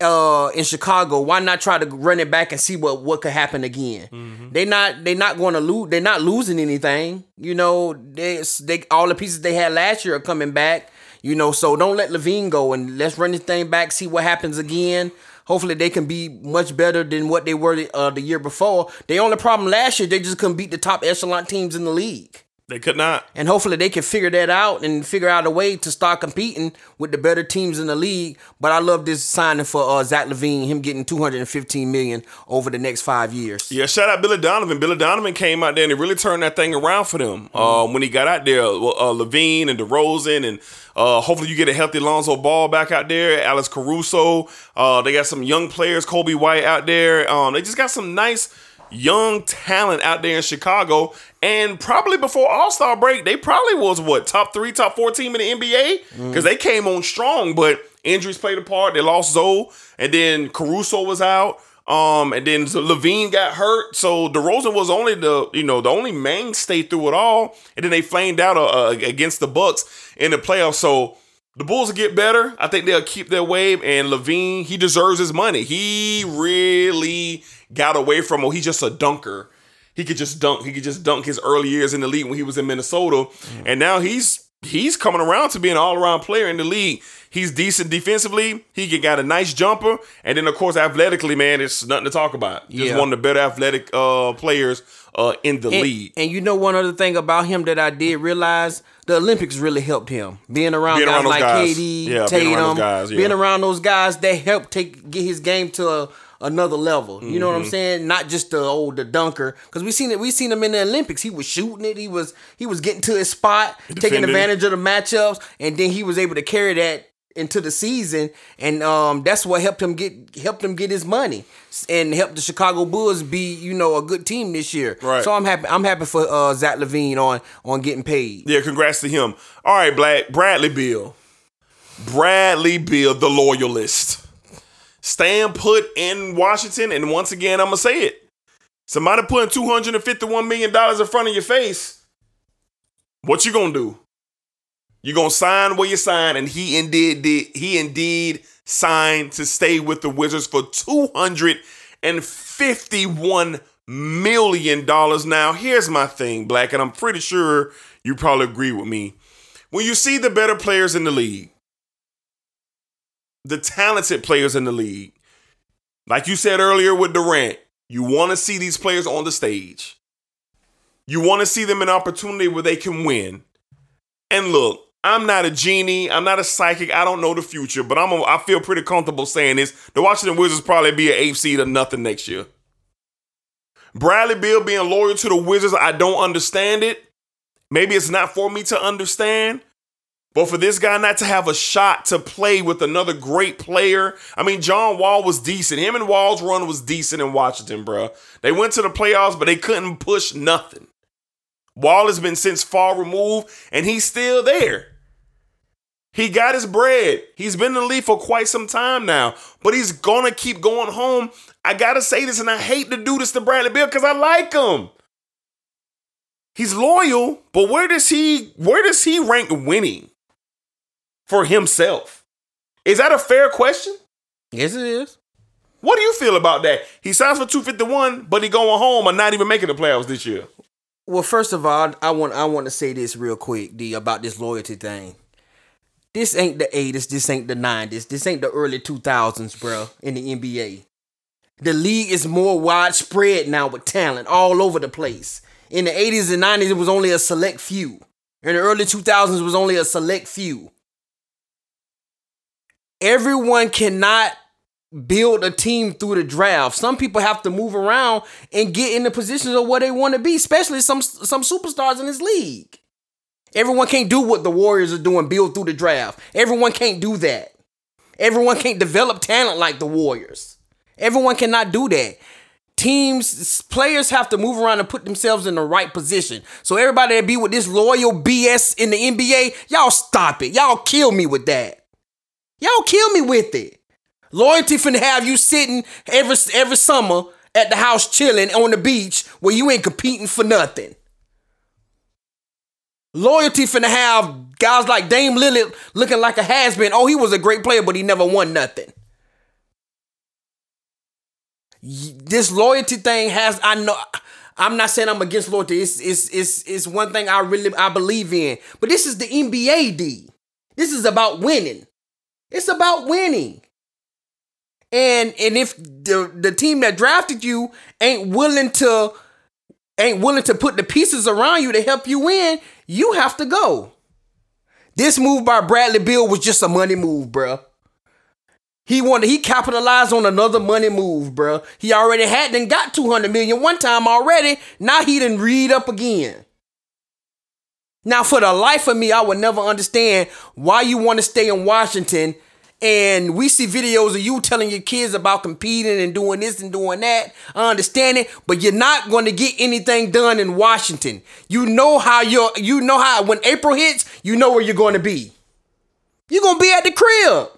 uh in Chicago, why not try to run it back and see what what could happen again? They not they not going to lose. They're not losing anything. You know, they they all the pieces they had last year are coming back. You know, so don't let LaVine go and let's run this thing back, see what happens again. Hopefully they can be much better than what they were uh, the year before. The only problem last year they just couldn't beat the top echelon teams in the league. They could not. And hopefully they can figure that out and figure out a way to start competing with the better teams in the league. But I love this signing for uh, Zach LaVine, him getting 215 million over the next five years. Yeah, shout out Billy Donovan. Billy Donovan came out there and he really turned that thing around for them. Uh, when he got out there, uh, LaVine and DeRozan, and uh, hopefully you get a healthy Lonzo Ball back out there. Alex Caruso. Uh, they got some young players, Coby White out there. Um, they just got some nice young talent out there in Chicago. And probably before All Star break, they probably was what top three, top four team in the NBA because they came on strong, but injuries played a part. They lost Zoe, and then Caruso was out. Um, and then LaVine got hurt, so DeRozan was only the you know the only mainstay through it all. And then they flamed out uh, uh, against the Bucks in the playoffs. So the Bulls will get better. I think they'll keep their wave. And LaVine, he deserves his money. He really got away from. Oh, he's just a dunker. He could just dunk. He could just dunk his early years in the league when he was in Minnesota, and now he's he's coming around to being an all around player in the league. He's decent defensively. He can- got a nice jumper, and then of course athletically, man, it's nothing to talk about. Just Yeah. one of the better athletic uh, players uh, in the And, league. and you know one other thing about him that I did realize the Olympics really helped him. Being around Being guys around those like guys. KD, Yeah, being around those guys, yeah. being around those guys, that helped take get his game to a, another level. You know what I'm Mm-hmm. saying? Not just the old the dunker, because we seen it. We seen him in the Olympics. He was shooting it. He was he was getting to his spot, taking advantage of the matchups, and then he was able to carry that into the season, and um, that's what helped him get helped him get his money and helped the Chicago Bulls be you know a good team this year. Right. So I'm happy. I'm happy for uh, Zach LaVine on on getting paid. Yeah, congrats to him. All right, Black Bradley Beal. Bradley Beal, the loyalist. Staying put in Washington, and once again, I'm gonna say it. Somebody putting 251 million dollars in front of your face. What you gonna do? You gonna sign where you sign, and he indeed did. He indeed signed to stay with the Wizards for 251 million dollars. Now, here's my thing, Black, and I'm pretty sure you probably agree with me. When you see the better players in the league, the talented players in the league, like you said earlier with Durant, you want to see these players on the stage. You want to see them an opportunity where they can win. And look, I'm not a genie. I'm not a psychic. I don't know the future, but I'm a, I feel pretty comfortable saying this. The Washington Wizards probably be an eighth seed or nothing next year. Bradley Beal being loyal to the Wizards, I don't understand it. Maybe it's not for me to understand. But for this guy not to have a shot to play with another great player, I mean, John Wall was decent. Him and Wall's run was decent in Washington, bro. They went to the playoffs, but they couldn't push nothing. Wall has been since far removed, and he's still there. He got his bread. He's been in the league for quite some time now, but he's gonna keep going home. I gotta say this, and I hate to do this to Bradley Beal because I like him. He's loyal, but where does he where does he rank winning? for himself. Is that a fair question? Yes, it is. What do you feel about that? He signs for 251, but he going home and not even making the playoffs this year. Well, first of all, I want I want to say this real quick, D, about this loyalty thing. This ain't the 80s, this ain't the 90s, this ain't the early 2000s, bro, in the NBA. The league is more widespread now with talent all over the place. In the 80s and 90s, it was only a select few. In the early 2000s, it was only a select few. Everyone cannot build a team through the draft. Some people have to move around and get in the positions of where they want to be, especially some some superstars in this league. Everyone can't do what the Warriors are doing, build through the draft. Everyone can't do that. Everyone can't develop talent like the Warriors. Everyone cannot do that. Teams, players have to move around and put themselves in the right position. So everybody that be with this loyal BS in the NBA, y'all stop it. Y'all kill me with that. Y'all kill me with it. Loyalty finna have you sitting every every summer at the house chilling on the beach where you ain't competing for nothing. Loyalty finna have guys like Dame Lillard looking like a has-been. Oh, he was a great player, but he never won nothing. This loyalty thing has I know I'm not saying I'm against loyalty. It's it's it's it's one thing I really I believe in. But this is the NBA D. This is about winning. It's about winning. And and if the the team that drafted you ain't willing to ain't willing to put the pieces around you to help you win, you have to go. This move by Bradley Beal was just a money move, bruh. He wanted he capitalized on another money move, bruh. He already had then got 200 million one time already. Now he didn't read up again. Now, for the life of me, I would never understand why you want to stay in Washington and we see videos of you telling your kids about competing and doing this and doing that. I understand it, but you're not going to get anything done in Washington. You know how you're you know how when April hits, you know where you're going to be. You're going to be at the crib.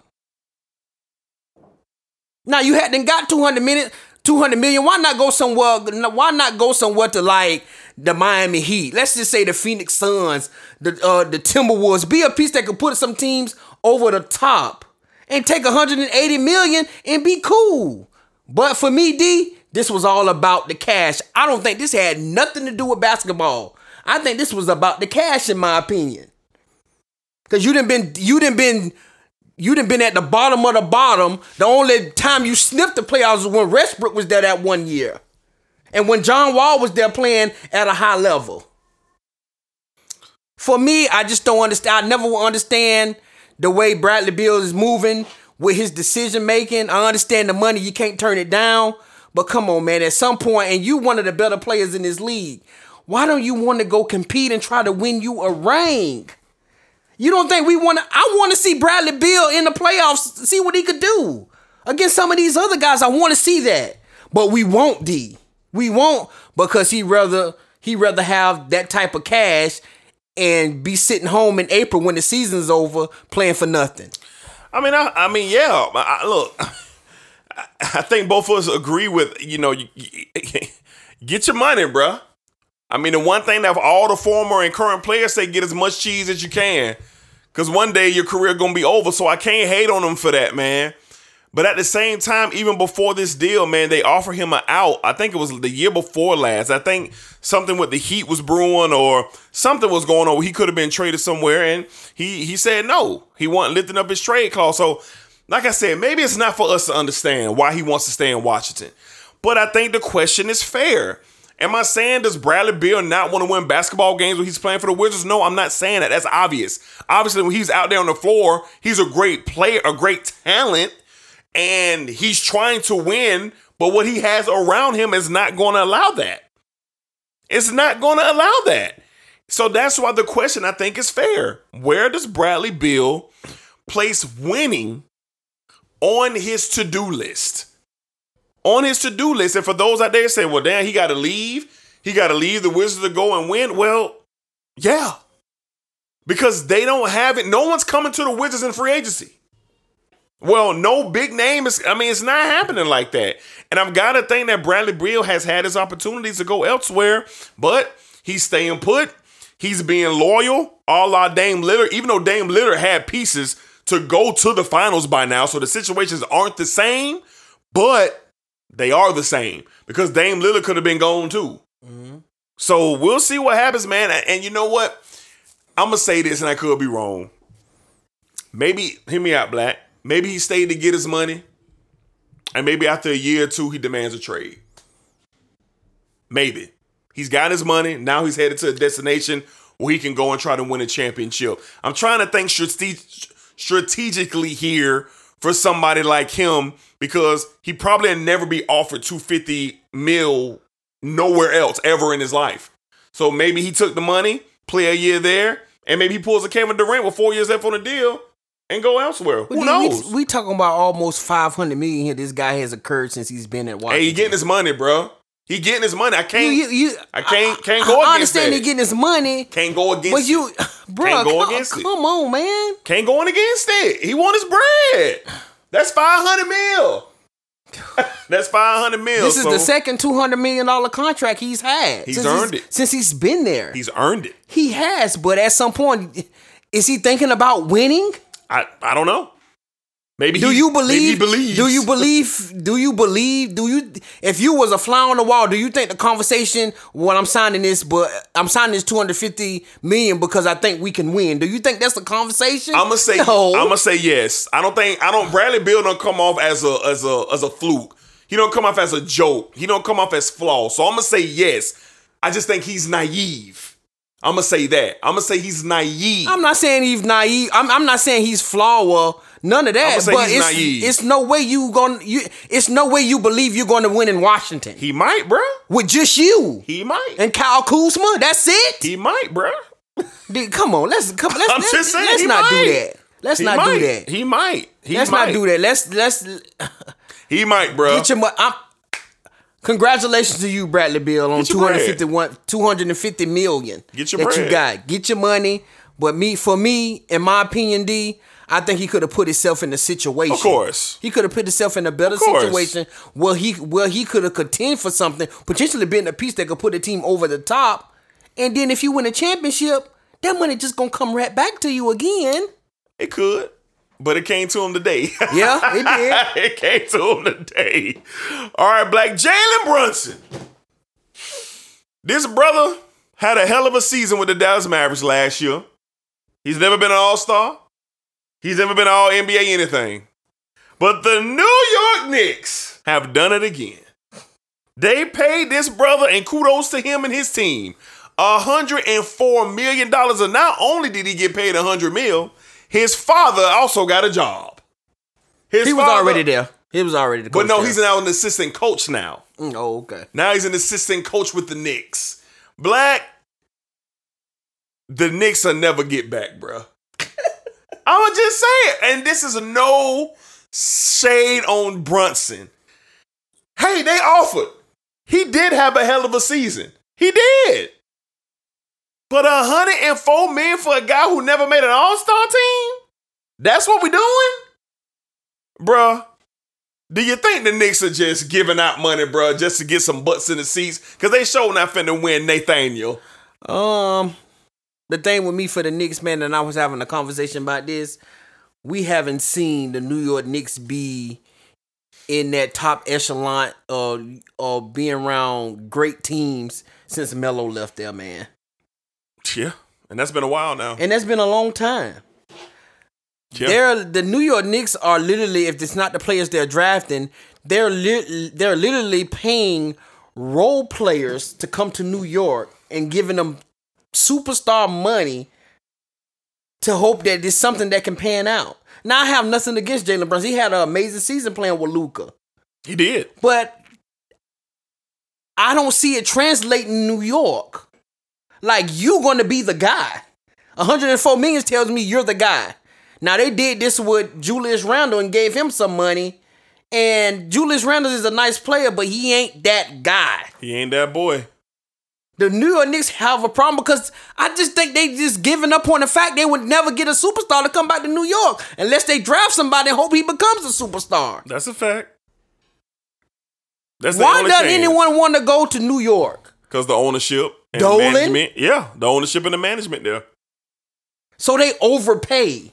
Now you hadn't got 200 minutes, 200 million. Why not go somewhere? Why not go somewhere to like the Miami Heat? Let's just say the Phoenix Suns, the uh, the Timberwolves. Be a piece that could put some teams over the top and take 180 million and be cool. But for me, D, this was all about the cash. I don't think this had nothing to do with basketball. I think this was about the cash, in my opinion. Cause you didn't been you didn't been you didn't been at the bottom of the bottom. The only time you sniffed the playoffs was when Westbrook was there that one year. And when John Wall was there playing at a high level. For me, I just don't understand. I never will understand the way Bradley Beal is moving with his decision making. I understand the money, you can't turn it down. But come on, man, at some point, and you one of the better players in this league, why don't you want to go compete and try to win you a ring? You don't think we want to? I want to see Bradley Beal in the playoffs, see what he could do against some of these other guys. I want to see that, but we won't. D. We won't because he rather he rather have that type of cash and be sitting home in April when the season's over playing for nothing. I mean, I, I mean, yeah. I, look, I think both of us agree with you know, you, you, get your money, bruh. I mean, the one thing that all the former and current players say, get as much cheese as you can. Cause one day your career gonna be over. So I can't hate on them for that, man. But at the same time, even before this deal, man, they offer him an out. I think it was the year before last. I think something with the Heat was brewing or something was going on. He could have been traded somewhere, and he he said no. He wasn't lifting up his trade clause. So, like I said, maybe it's not for us to understand why he wants to stay in Washington. But I think the question is fair. Am I saying does Bradley Beal not want to win basketball games when he's playing for the Wizards? No, I'm not saying that. That's obvious. Obviously, when he's out there on the floor, he's a great player, a great talent, and he's trying to win, but what he has around him is not going to allow that. It's not going to allow that. So that's why the question I think is fair. Where does Bradley Beal place winning on his to-do list? on his to-do list. And for those out there saying, well, damn, he got to leave. He got to leave the Wizards to go and win. Well, yeah. Because they don't have it. No one's coming to the Wizards in free agency. Well, no big name is, I mean, it's not happening like that. And I've got to think that Bradley Beal has had his opportunities to go elsewhere, but he's staying put. he's being loyal, a la Dame Lillard, even though Dame Lillard had pieces to go to the finals by now, so the situations aren't the same, but they are the same because Dame Lillard could have been gone too. Mm-hmm. So we'll see what happens, man. And- And you know what? I'm gonna say this, and I could be wrong. Maybe hear me out, Black. Maybe he stayed to get his money, and maybe after a year or two, he demands a trade. Maybe he's got his money. Now he's headed to a destination where he can go and try to win a championship. I'm trying to think strate- strategically here for somebody like him because he probably never be offered 250 mil nowhere else ever in his life. So maybe he took the money, play a year there, and maybe he pulls a Kevin Durant with four years left on the deal and go elsewhere. Who dude, knows? We, we talking about almost five hundred million here. This guy has occurred since he's been at Washington. hey, he getting his money, bro. He getting his money. I can't. you, you, I can't- can't go I against understand that. he getting his money, can't go against. but you, bro, Can't go come, against it. come on, man. can't go against it. He want his bread. That's five hundred mil. That's five hundred mil. This is so the second two hundred million dollar contract he's had. He's since earned it. since he's been there. He's earned it. he has, but at some point, is he thinking about winning? I I don't know. Maybe Do he, you believe? Do you believe? Do you believe? Do you? If you was a fly on the wall, do you think the conversation when I'm signing this, but I'm signing this 250 million because I think we can win? Do you think that's the conversation? I'm gonna say. no. I'm gonna say yes. I don't think. I don't. Bradley Beal don't come off as a as a as a fluke. He don't come off as a joke. He don't come off as flawed. So I'm gonna say yes. I just think he's naive. I'm gonna say that. I'm gonna say he's naive. I'm not saying he's naive. I'm, I'm not saying he's flawed. None of that. But he's it's, naive. it's no way you going you. It's no way you believe you're going to win in Washington he might, bruh. with just you He might. and Kyle Kuzma. That's it. he might, bruh. Dude, come on, let's come. Let's, I'm let's, just saying, let's not might. do that. Let's He not might. do that. He might. He let's might. not do that. Let's let's He might, bruh. get your. I'm, congratulations to you, Bradley Beal, on Get your bread. 251 250 million. Get your that you got. Get your money. But me, for me, in my opinion, D, I think he could have put himself in a situation. Of course. He could have put himself in a better situation where he where he could have contend for something, potentially being a piece that could put a team over the top. And then if you win a championship, that money just gonna come right back to you again. It could, but it came to him today. Yeah, it did. it came to him today. All right, Black Jalen Brunson. This brother had a hell of a season with the Dallas Mavericks last year. He's never been an All Star. He's never been All NBA anything. But the New York Knicks have done it again. They paid this brother, and kudos to him and his team, $104 million. And not only did he get paid $100 million, his father also got a job. His He was father- already there. He was already the coach. But no, there. he's now an assistant coach now. Mm, oh, okay. Now he's an assistant coach with the Knicks. Black, the Knicks will never get back, bruh. I'ma just say it. And this is no shade on Brunson. Hey, they offered. He did have a hell of a season. He did. But 104 million for a guy who never made an all-star team? That's what we doing? Bruh, do you think the Knicks are just giving out money, bruh, just to get some butts in the seats? Because they sure not finna win Nathaniel. Um, the thing with me for the Knicks, man, and I was having a conversation about this. We haven't seen the New York Knicks be in that top echelon of of being around great teams since Melo left there, man. Yeah, and that's been a while now. And that's been a long time. Yeah. They're the New York Knicks are literally, if it's not the players they're drafting, they're li- they're literally paying role players to come to New York and giving them superstar money to hope that it's something that can pan out. Now I have nothing against Jalen Brunson. He had an amazing season playing with Luka, He did. but I don't see it translating New York. Like you going to be the guy. 104 millions tells me you're the guy. Now they did this with Julius Randle and gave him some money. And Julius Randle is a nice player, but he ain't that guy. He ain't that boy. The New York Knicks have a problem because I just think they just giving up on the fact they would never get a superstar to come back to New York unless they draft somebody and hope he becomes a superstar. That's a fact. That's Why doesn't chance. anyone want to go to New York? Because the ownership and Dolan? management. Yeah, the ownership and the management there. So they overpay.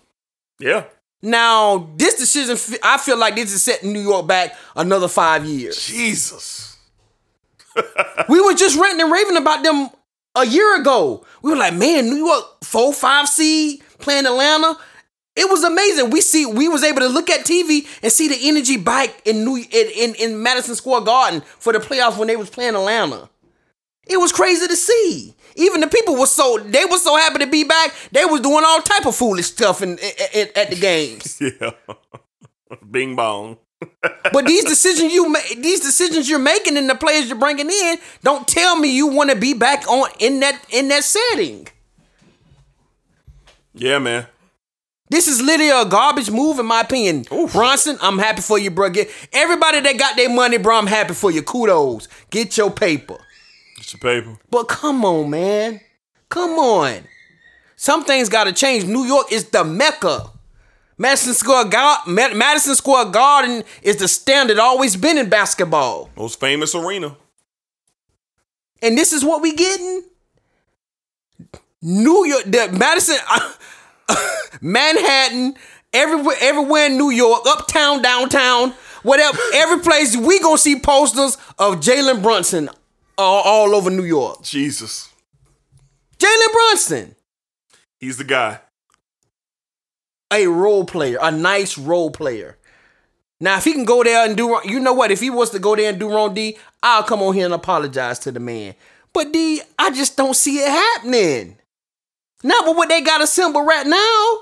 Yeah. Now, this decision, I feel like this is setting New York back another five years. Jesus. We were just ranting and raving about them a year ago. We were like, man, New York four, five seed playing Atlanta. It was amazing. We see we was able to look at TV and see the energy back in New in, in, in Madison Square Garden for the playoffs when they was playing Atlanta. It was crazy to see. Even the people were so they were so happy to be back. They was doing all type of foolish stuff in, in- in- at the games. Yeah. Bing bong. But these decisions you ma- these decisions you're making and the players you're bringing in, don't tell me you want to be back on in that in that setting. Yeah, man. This is literally a garbage move, in my opinion. Brunson, I'm happy for you, bro. Get everybody that got their money, bro. I'm happy for you. Kudos. Get your paper. Get your paper. But come on, man. Come on. Some things got to change. New York is the mecca. Madison Square Garden, Madison Square Garden is the standard. Always been in basketball, Most famous arena. and this is what we getting. New York, the Madison, Manhattan, everywhere, everywhere in New York, uptown, downtown, whatever, every place we gonna see posters of Jalen Brunson all, all over New York. Jesus. Jalen Brunson, He's the guy. a role player, a nice role player. Now, if he can go there and do, wrong- you know what? If he was to go there and do wrong, D, I'll come on here and apologize to the man. But D, I just don't see it happening. Not with what they got assembled right now.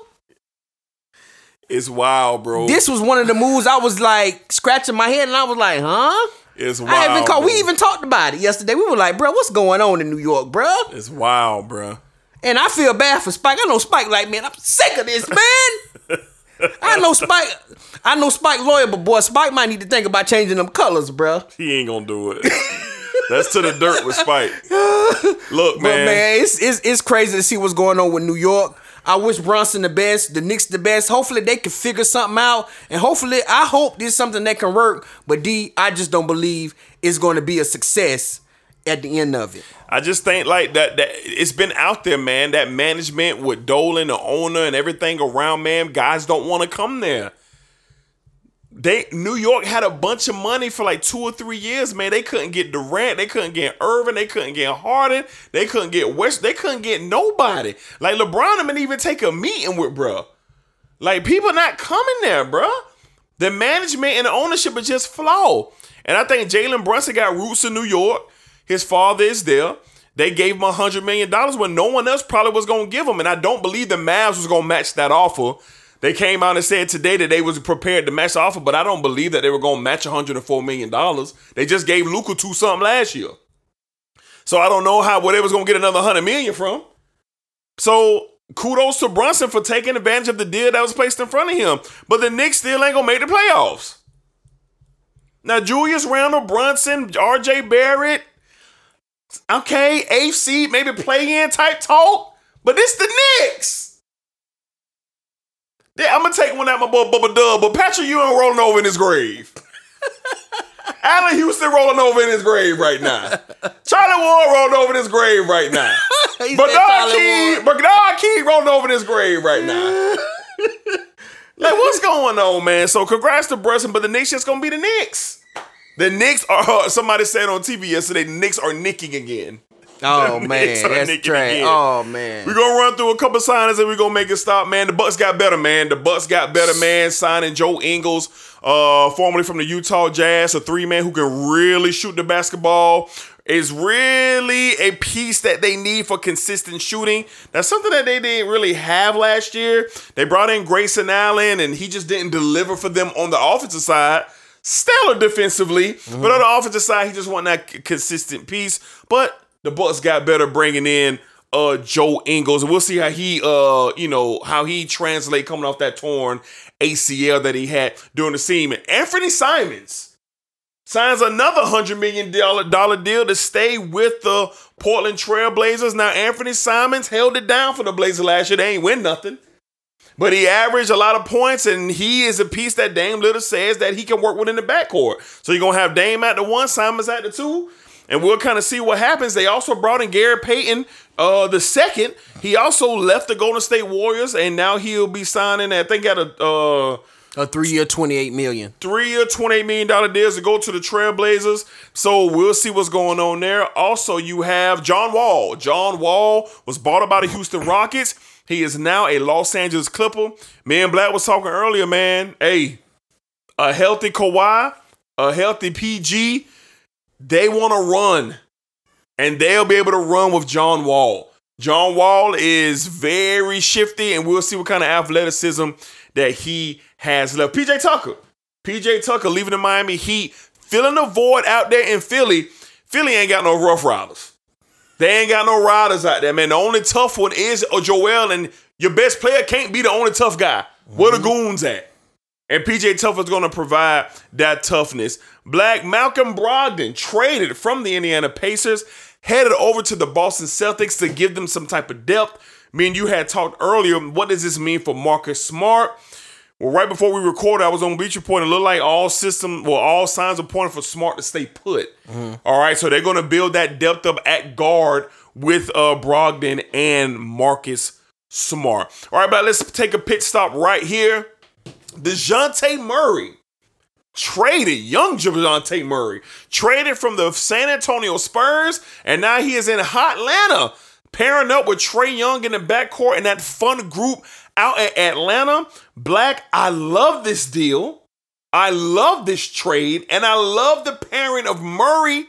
It's wild, bro. This was one of the moves I was like scratching my head, and I was like, huh? It's wild. I haven't called. We even talked about it yesterday. We were like, bro, what's going on in New York, bro? It's wild, bro. And I feel bad for Spike. I know Spike like, man, I'm sick of this, man. I know Spike. I know Spike lawyer, but boy, Spike might need to think about changing them colors, bro. He ain't gonna do it. That's to the dirt with Spike. Look, man. But man. man, it's, it's it's crazy to see what's going on with New York. I wish Brunson the best, the Knicks the best. Hopefully they can figure something out, and hopefully I hope this is something that can work. But D, I just don't believe it's going to be a success at the end of it. I just think like that that it's been out there, man. That management with Dolan, the owner, and everything around, man. Guys don't want to come there. They New York had a bunch of money for like two or three years, man. They couldn't get Durant, they couldn't get Irving, they couldn't get Harden, they couldn't get West, they couldn't get nobody. Like LeBron didn't even take a meeting with bruh. Like people not coming there, bruh. The management and the ownership is just flawed. And I think Jalen Brunson got roots in New York. His father is there. They gave him a hundred million dollars when no one else probably was gonna give him. And I don't believe the Mavs was gonna match that offer. They came out and said today that they was prepared to match the offer, but I don't believe that they were gonna match 104 million dollars. They just gave Luka two something last year. So I don't know how where they was gonna get another hundred million from. So kudos to Brunson for taking advantage of the deal that was placed in front of him. But the Knicks still ain't gonna make the playoffs. Now Julius Randle, Brunson, RJ Barrett, okay, eighth seed, maybe play in type talk, but it's the Knicks. Yeah, I'm gonna take one out my boy Bubba Dub, but Patrick Ewing rolling over in his grave. Allan Houston rolling over in his grave right now. Charlie Ward rolling over in his grave right now. Bernard Ward. Bernard King rolling over in his grave right now. like, what's going on, man? So, congrats to Brunson, but the Knicks just gonna be the Knicks. The Knicks are. Somebody said on TV yesterday, the Knicks are nicking again. Oh man, that's trash. Oh man. We're gonna run through a couple signings and we're gonna make it stop, man. The Bucks got better, man. The Bucks got better, man. Signing Joe Ingles, uh, formerly from the Utah Jazz, a three man who can really shoot the basketball. Is really a piece that they need for consistent shooting. That's something that they didn't really have last year. They brought in Grayson Allen, and he just didn't deliver for them on the offensive side. Stellar defensively, but on the offensive side, he just wasn't that consistent piece. But the Bucks got better bringing in uh Joe Ingles, and we'll see how he uh you know how he translate coming off that torn ACL that he had during the season. Anthony Simons signs another hundred million dollar deal to stay with the Portland Trailblazers. Now Anthony Simons held it down for the Blazers last year. They ain't win nothing. But he averaged a lot of points, and he is a piece that Dame Lillard says that he can work with in the backcourt. So you're gonna have Dame at the one, Simons at the two. And we'll kind of see what happens. They also brought in Gary Payton, uh, the second. He also left the Golden State Warriors, and now he'll be signing. I think at a uh, A three year, twenty eight million. three year, $28 million deals to go to the Trailblazers. So we'll see what's going on there. Also, you have John Wall. John Wall was bought out by the Houston Rockets. He is now a Los Angeles Clipper. Me and Black was talking earlier, man. Hey, a healthy Kawhi, a healthy PG, they want to run. And they'll be able to run with John Wall. John Wall is very shifty, and we'll see what kind of athleticism that he has left. PJ Tucker. PJ Tucker leaving the Miami Heat, filling the void out there in Philly. Philly ain't got no rough riders. They ain't got no riders out there, man. The only tough one is Joel, and your best player can't be the only tough guy. Where the mhm. goons at? And PJ Tucker is going to provide that toughness. Black Malcolm Brogdon traded from the Indiana Pacers, headed over to the Boston Celtics to give them some type of depth. Me and you had talked earlier. What does this mean for Marcus Smart? Well, right before we recorded, I was on Bleacher Report. It looked like all system, well, all signs are pointing for Smart to stay put. All right, so they're going to build that depth up at guard with uh, Brogdon and Marcus Smart. All right, but let's take a pit stop right here. DeJounte Murray traded young DeJounte Murray, traded from the San Antonio Spurs, and now he is in hot Atlanta, pairing up with Trae Young in the backcourt and that fun group out at Atlanta. Black, I love this deal. I love this trade, and I love the pairing of Murray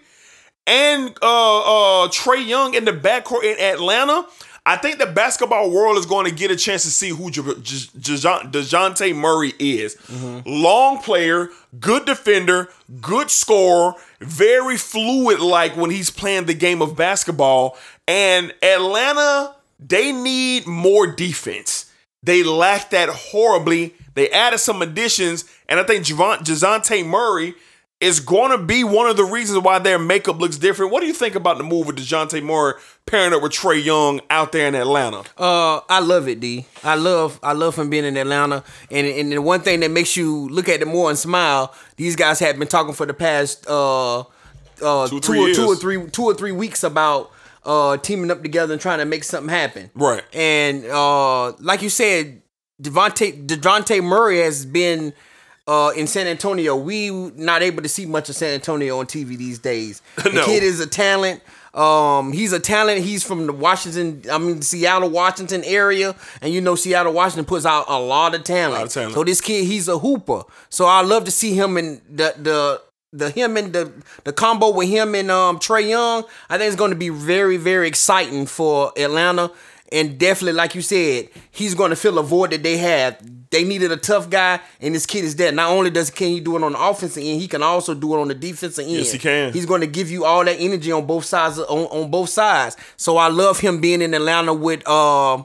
and uh, uh, Trae Young in the backcourt in Atlanta. I think the basketball world is going to get a chance to see who DeJounte Murray is. Mm-hmm. Long player, good defender, good scorer, very fluid like when he's playing the game of basketball. And Atlanta, they need more defense. They lack that horribly. They added some additions, and I think DeJounte Murray is going to be one of the reasons why their makeup looks different. What do you think about the move with DeJounte Murray pairing up with Trae Young out there in Atlanta? Uh, I love it, D. I love I love him being in Atlanta, and and the one thing that makes you look at it more and smile. These guys have been talking for the past uh uh Two, two, three or two or three two or three weeks about uh teaming up together and trying to make something happen. Right. And uh like you said, Devontae Devontae Murray has been uh, in San Antonio. We not able to see much of San Antonio on TV these days. The No. kid is a talent. Um, he's a talent. He's from the Washington, I mean Seattle, Washington area, and you know Seattle, Washington puts out a lot of talent. Lot of talent. So this kid, he's a hooper. So I love to see him in the the the him and the the combo with him and um Trae Young. I think it's going to be very very exciting for Atlanta. And definitely, like you said, he's going to fill a void that they have. They needed a tough guy, and this kid is there. Not only does can he do it on the offensive end, he can also do it on the defensive end. Yes, he can. He's going to give you all that energy on both sides. On, on both sides. So I love him being in Atlanta with uh,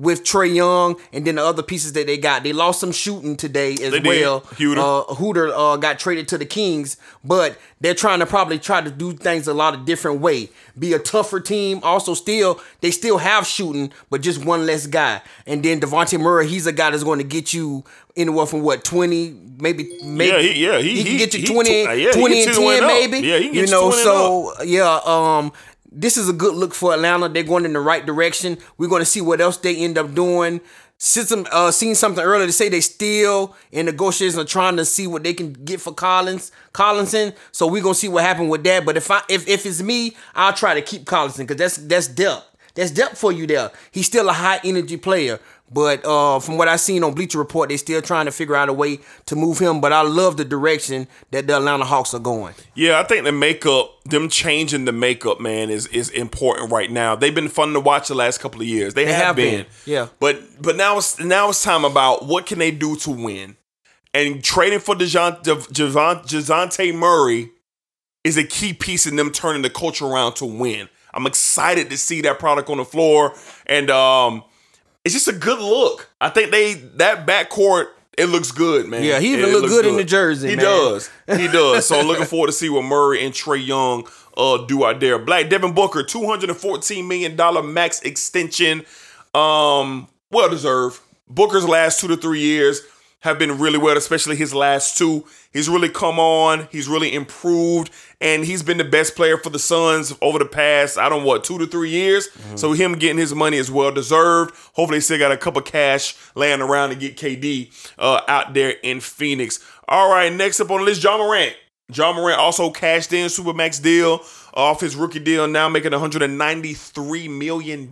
with Trae Young, and then the other pieces that they got. They lost some shooting today as They well. Huerter. Uh, Huerter uh, got traded to the Kings, but they're trying to probably try to do things a lot of different way. Be a tougher team. Also, still they still have shooting, but just one less guy. And then Devontae Murray, he's a guy that's going to get you anywhere from what twenty, maybe maybe. Yeah, he- yeah, he- he can he- get you he twenty, tw- uh, yeah, 20 gets and you the win ten, up. maybe. Yeah, he can you get you know. 20 and So yeah, um, this is a good look for Atlanta. They're going in the right direction. We're going to see what else they end up doing. Since uh, seen something earlier to say they still in negotiations are trying to see what they can get for Collins, Collinson. So we're gonna see what happened with that. But if I if, if it's me, I'll try to keep Collinson because that's that's depth. That's depth for you there. He's still a high energy player. But uh, from what I've seen on Bleacher Report, they're still trying to figure out a way to move him. But I love the direction that the Atlanta Hawks are going. Yeah, I think the makeup, them changing the makeup, man, is is important right now. They've been fun to watch the last couple of years. They, have, have been. been, yeah. But but now it's now it's time about what can they do to win. And trading for Dejoun, De, Javon, Dejounte Murray is a key piece in them turning the culture around to win. I'm excited to see that product on the floor, and um, it's just a good look. I think they that backcourt it looks good, man. Yeah, he even It look looks good in the jersey, He man. does. He does. So I'm looking forward to see what Murray and Trae Young uh do out there. Black Devin Booker, 214 million dollar max extension. Um, well deserved. Booker's last two to three years. Have been really well, especially his last two. He's really come on. He's really improved, and he's been the best player for the Suns over the past I don't know what two to three years. So him getting his money is well deserved. Hopefully, they still got a couple cash laying around to get KD uh, out there in Phoenix. All right, next up on the list, Ja Morant. Ja Morant also cashed in Supermax deal off his rookie deal, now making $193 million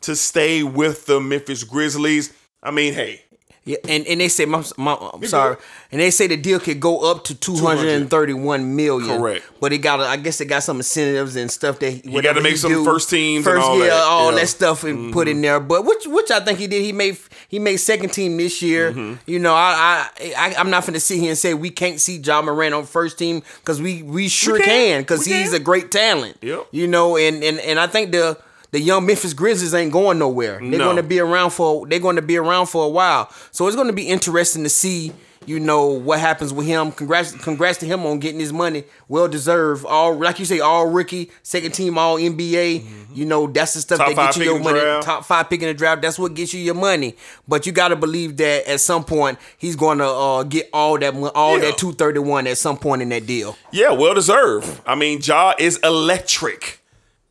to stay with the Memphis Grizzlies. I mean, hey, Yeah, and, and they say my, my I'm sorry, and they say the deal could go up to two hundred and thirty one million. Correct. But it got, I guess, it got some incentives and stuff that he gotta make some first teams and all yeah, that, all yeah. that stuff and put in there. But which, which I think he did. He made, he made second team this year. Mm-hmm. You know, I, I, I I'm not gonna sit here and say we can't see Ja Morant on first team because we, we sure can. can because he's can. a great talent. Yep. You know, and and and I think the. The young Memphis Grizzlies ain't going nowhere. They're No. going to be around for they're going to be around for a while. So it's going to be interesting to see, you know, what happens with him. Congrats, congrats to him on getting his money, well deserved. All like you say, all rookie, second team, all NBA. You know, that's the stuff Mm-hmm. Top that gets you your money. draft. Top five pick in the draft. That's what gets you your money. But you got to believe that at some point he's going to uh, get all that all Yeah. that two thirty one at some point in that deal. Yeah, well deserved. I mean, Ja is electric.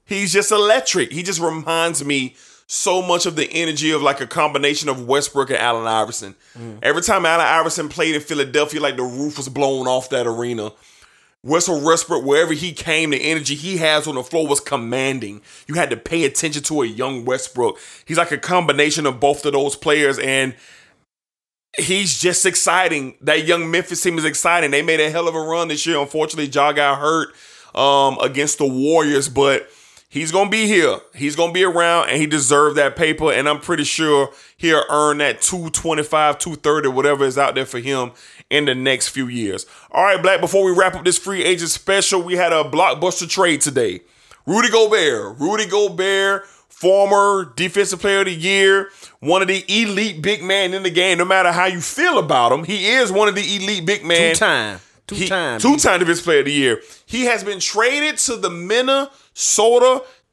He's just electric. He just reminds me so much of the energy of like a combination of Westbrook and Allen Iverson. Every time Allen Iverson played in Philadelphia, like the roof was blown off that arena. Russell Westbrook, wherever he came, the energy he has on the floor was commanding. You had to pay attention to a young Westbrook. He's like a combination of both of those players, and he's just exciting. That young Memphis team is exciting. They made a hell of a run this year. Unfortunately, Ja got hurt um, against the Warriors, but he's gonna be here. He's gonna be around, and he deserved that paper. And I'm pretty sure he'll earn that 225, 230, whatever is out there for him in the next few years. All right, Black. Before we wrap up this free agent special, we had a blockbuster trade today. Rudy Gobert. Rudy Gobert, former defensive player of the year, one of the elite big men in the game. No matter how you feel about him, he is one of the elite big men. Two time, two He- time, Two-time defensive player of the year. He has been traded to the Minnesota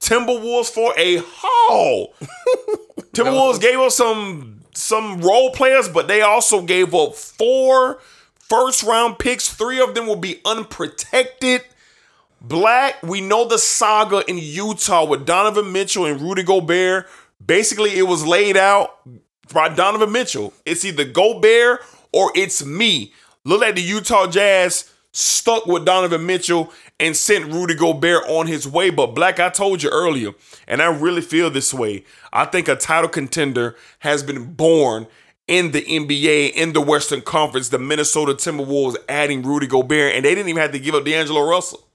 Timberwolves for a haul. Timberwolves gave up some some role players, but they also gave up four first round picks. Three of them will be unprotected. Black, we know the saga in Utah with Donovan Mitchell and Rudy Gobert. Basically, it was laid out by Donovan Mitchell. It's either Gobert or it's me. Look like the Utah Jazz stuck with Donovan Mitchell and sent Rudy Gobert on his way. But Black, I told you earlier, and I really feel this way. I think a title contender has been born in the NBA, in the Western Conference. The Minnesota Timberwolves adding Rudy Gobert, and they didn't even have to give up D'Angelo Russell.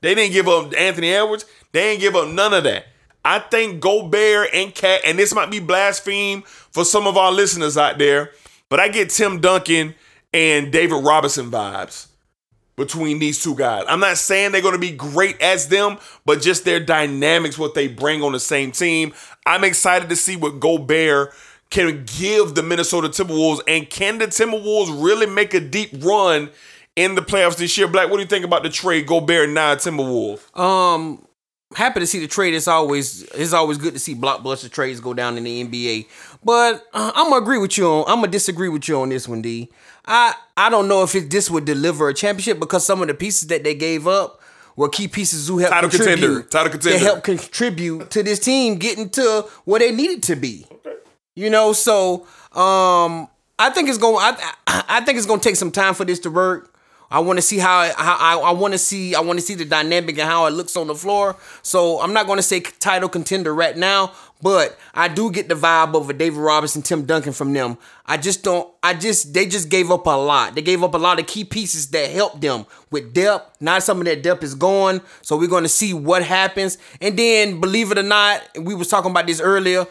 They didn't give up Anthony Edwards. They didn't give up none of that. I think Gobert and Cat, and this might be blaspheme for some of our listeners out there, but I get Tim Duncan and David Robinson vibes between these two guys. I'm not saying they're going to be great as them, but just their dynamics, what they bring on the same team. I'm excited to see what Gobert can give the Minnesota Timberwolves, and can the Timberwolves really make a deep run in the playoffs this year? Black, what do you think about the trade Gobert now Timberwolves? Um, happy to see the trade. It's always it's always good to see blockbuster trades go down in the NBA. But uh, I'm gonna agree with you on. I'm gonna disagree with you on this one, D. I I don't know if it, this would deliver a championship because some of the pieces that they gave up were key pieces who helped Title contribute. contender. Title contender. They helped contribute to this team getting to where they needed to be. You know, so um, I think it's going. I I think it's going to take some time for this to work. I want to see how, how I, I want to see I want to see the dynamic and how it looks on the floor. So I'm not going to say title contender right now, but I do get the vibe of a David Robinson, Tim Duncan from them. I just don't. I just they just gave up a lot. They gave up a lot of key pieces that helped them with depth. Now some of that depth is gone, so we're going to see what happens. And then, believe it or not, we was talking about this earlier.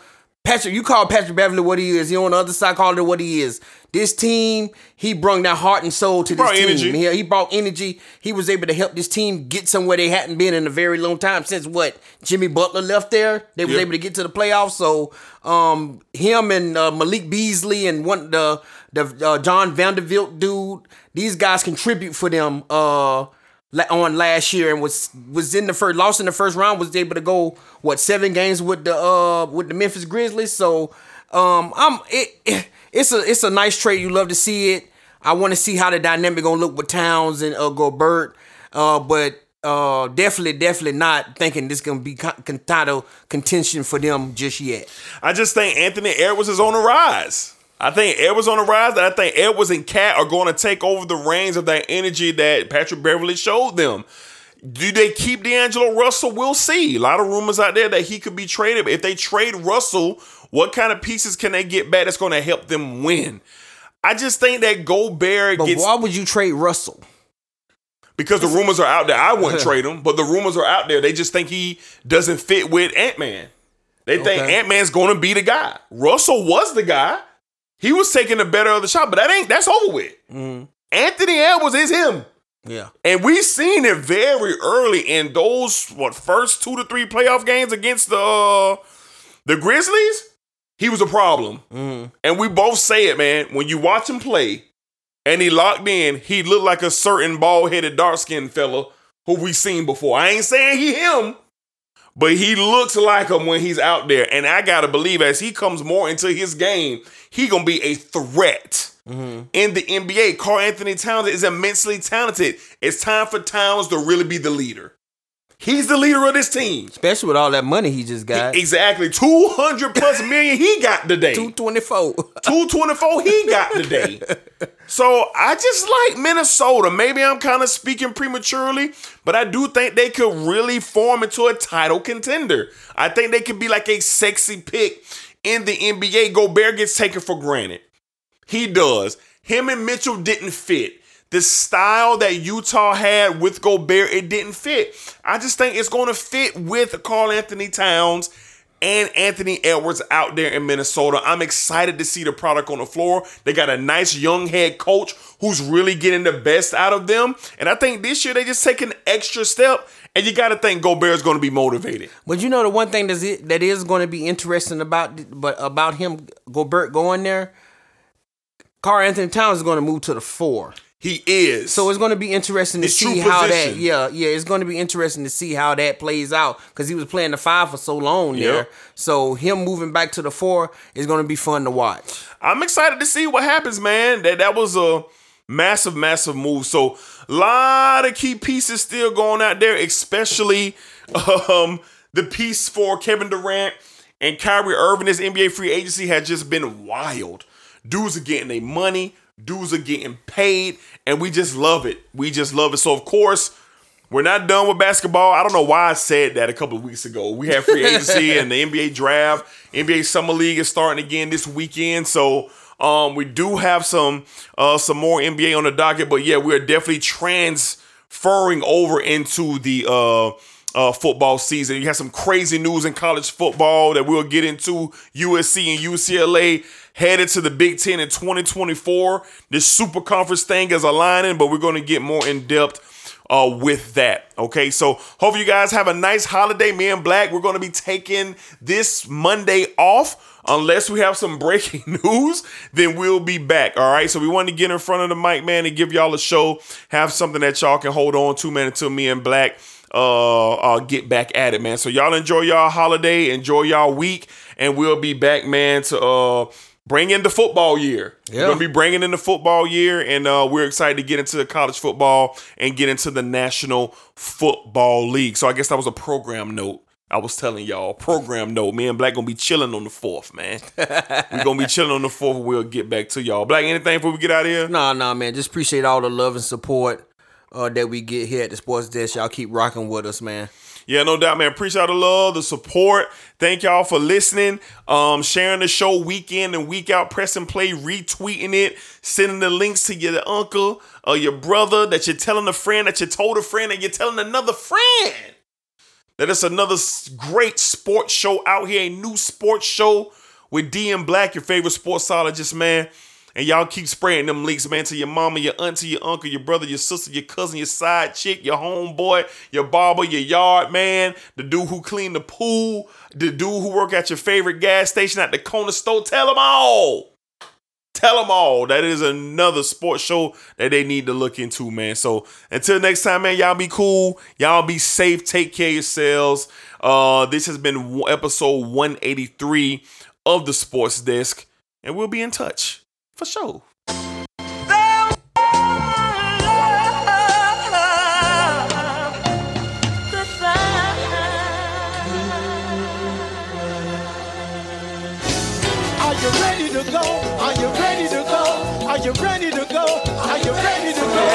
Patrick, you call Patrick Beverley what he is. He on the other side called it what he is. This team, he brought that heart and soul to this team. energy. He, he brought energy. He was able to help this team get somewhere they hadn't been in a very long time since what Jimmy Butler left there. They was able to get to the playoffs. So um, him and uh, Malik Beasley and one the the uh, John Vanderbilt dude, these guys contribute for them. Uh, on last year and was was in the first lost in the first round was able to go what seven games with the uh with the Memphis Grizzlies so um I'm it, it it's a it's a nice trade. You love to see it. I want to see how the dynamic gonna look with Towns and uh, Gobert. Uh, but uh, definitely, definitely not thinking this gonna be con- title contention for them just yet. I just think Anthony Edwards is on the rise. I think Edwards on the rise, I think Edwards and Cat are going to take over the reins of that energy that Patrick Beverley showed them. Do they keep D'Angelo Russell? We'll see. A lot of rumors out there that he could be traded. If they trade Russell, what kind of pieces can they get back that's going to help them win? I just think that Gobert But gets why would you trade Russell? because the rumors are out there. I wouldn't trade him, but the rumors are out there. They just think he doesn't fit with Ant Man. They think Okay. Ant Man's going to be the guy. Russell was the guy. He was taking the better of the shot, but that ain't that's over with. Mm-hmm. Anthony Edwards is him. Yeah. And we seen it very early in those what first two to three playoff games against the uh, the Grizzlies. He was a problem, Mm-hmm. and we both say it, man. When you watch him play, and he locked in, he looked like a certain bald headed, dark skinned fella who we seen before. I ain't saying he him, but he looks like him when he's out there. And I gotta believe as he comes more into his game, he gonna be a threat mm-hmm. in the NBA. Karl-Anthony Towns is immensely talented. It's time for Towns to really be the leader. He's the leader of this team. Especially with all that money he just got. Exactly. 200 plus million he got today. Two twenty four. 224 he got today. So I just like Minnesota. Maybe I'm kind of speaking prematurely, but I do think they could really form into a title contender. I think they could be like a sexy pick in the NBA. Gobert gets taken for granted. He does. Him and Mitchell didn't fit. The style that Utah had with Gobert, it didn't fit. I just think it's going to fit with Karl-Anthony Towns and Anthony Edwards out there in Minnesota. I'm excited to see the product on the floor. They got a nice young head coach who's really getting the best out of them. And I think this year they just take an extra step. And you got to think Gobert's going to be motivated. But you know the one thing that's it, that is going to be interesting about but about him Gobert going there. Karl-Anthony Towns is going to move to the four. He is. So it's going to be interesting to His see how position. that yeah yeah it's going to be interesting to see how that plays out because he was playing the five for so long there. So him moving back to the four is going to be fun to watch. I'm excited to see what happens, man. That that was a massive, massive move. So a lot of key pieces still going out there, especially um, the piece for Kevin Durant and Kyrie Irving. This NBA free agency has just been wild. Dudes are getting their money, dudes are getting paid, and we just love it. We just love it. So of course. We're not done with basketball. I don't know why I said that a couple of weeks ago. We have free agency and the NBA draft. NBA Summer League is starting again this weekend. So um, we do have some uh, some more NBA on the docket. But yeah, we're definitely transferring over into the uh, uh, football season. You have some crazy news in college football that we'll get into. USC and UCLA headed to the Big Ten in 2024. This super conference thing is aligning, but we're going to get more in depth uh, with that. Okay, so hope you guys have a nice holiday. Me and Black, we're going to be taking this Monday off. Unless we have some breaking news, then we'll be back. All right. So we wanted to get in front of the mic, man, and give y'all a show. Have something that y'all can hold on to, man, until me and Black uh, uh get back at it, man. So y'all enjoy y'all holiday, enjoy y'all week, and we'll be back, man, to uh bring in the football year. We're Yeah. gonna be bringing in the football year, and uh, we're excited to get into the college football and get into the National Football League. So I guess that was a program note. I was telling y'all, program note. Me and Black gonna be chilling on the fourth, man. We're gonna be chilling on the fourth. We'll get back to y'all. Black, anything before we get out of here? Nah, nah, man. Just appreciate all the love and support uh, that we get here at the Sports Desk. Y'all keep rocking with us, man. Yeah, no doubt, man. Appreciate all the love, the support. Thank y'all for listening, um, sharing the show week in and week out, press and play, retweeting it, sending the links to your uncle or your brother that you're telling a friend that you told a friend and you're telling another friend that it's another great sports show out here, a new sports show with D and Black, your favorite sportsologist, man. And y'all keep spreading them leaks, man, to your mama, your auntie, your uncle, your brother, your sister, your cousin, your side chick, your homeboy, your barber, your yard man, the dude who clean the pool, the dude who work at your favorite gas station at the corner store. Tell them all. Tell them all that is another sports show that they need to look into, man. So until next time, man, y'all be cool. Y'all be safe. Take care of yourselves. Uh, this has been episode 183 of the Sports Desk. and we'll be in touch for sure. Are you ready to go? Are you ready to go? Are you ready to go? Are you ready to go?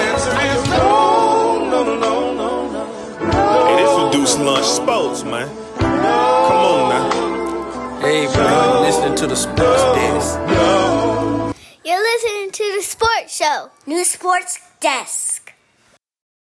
Are you no, no, no, no, no, no. Hey, this reduced lunch sports, man. Come on now. Hey, bro, listening to the sports desk. You're listening to the sports show. New Sports Desk.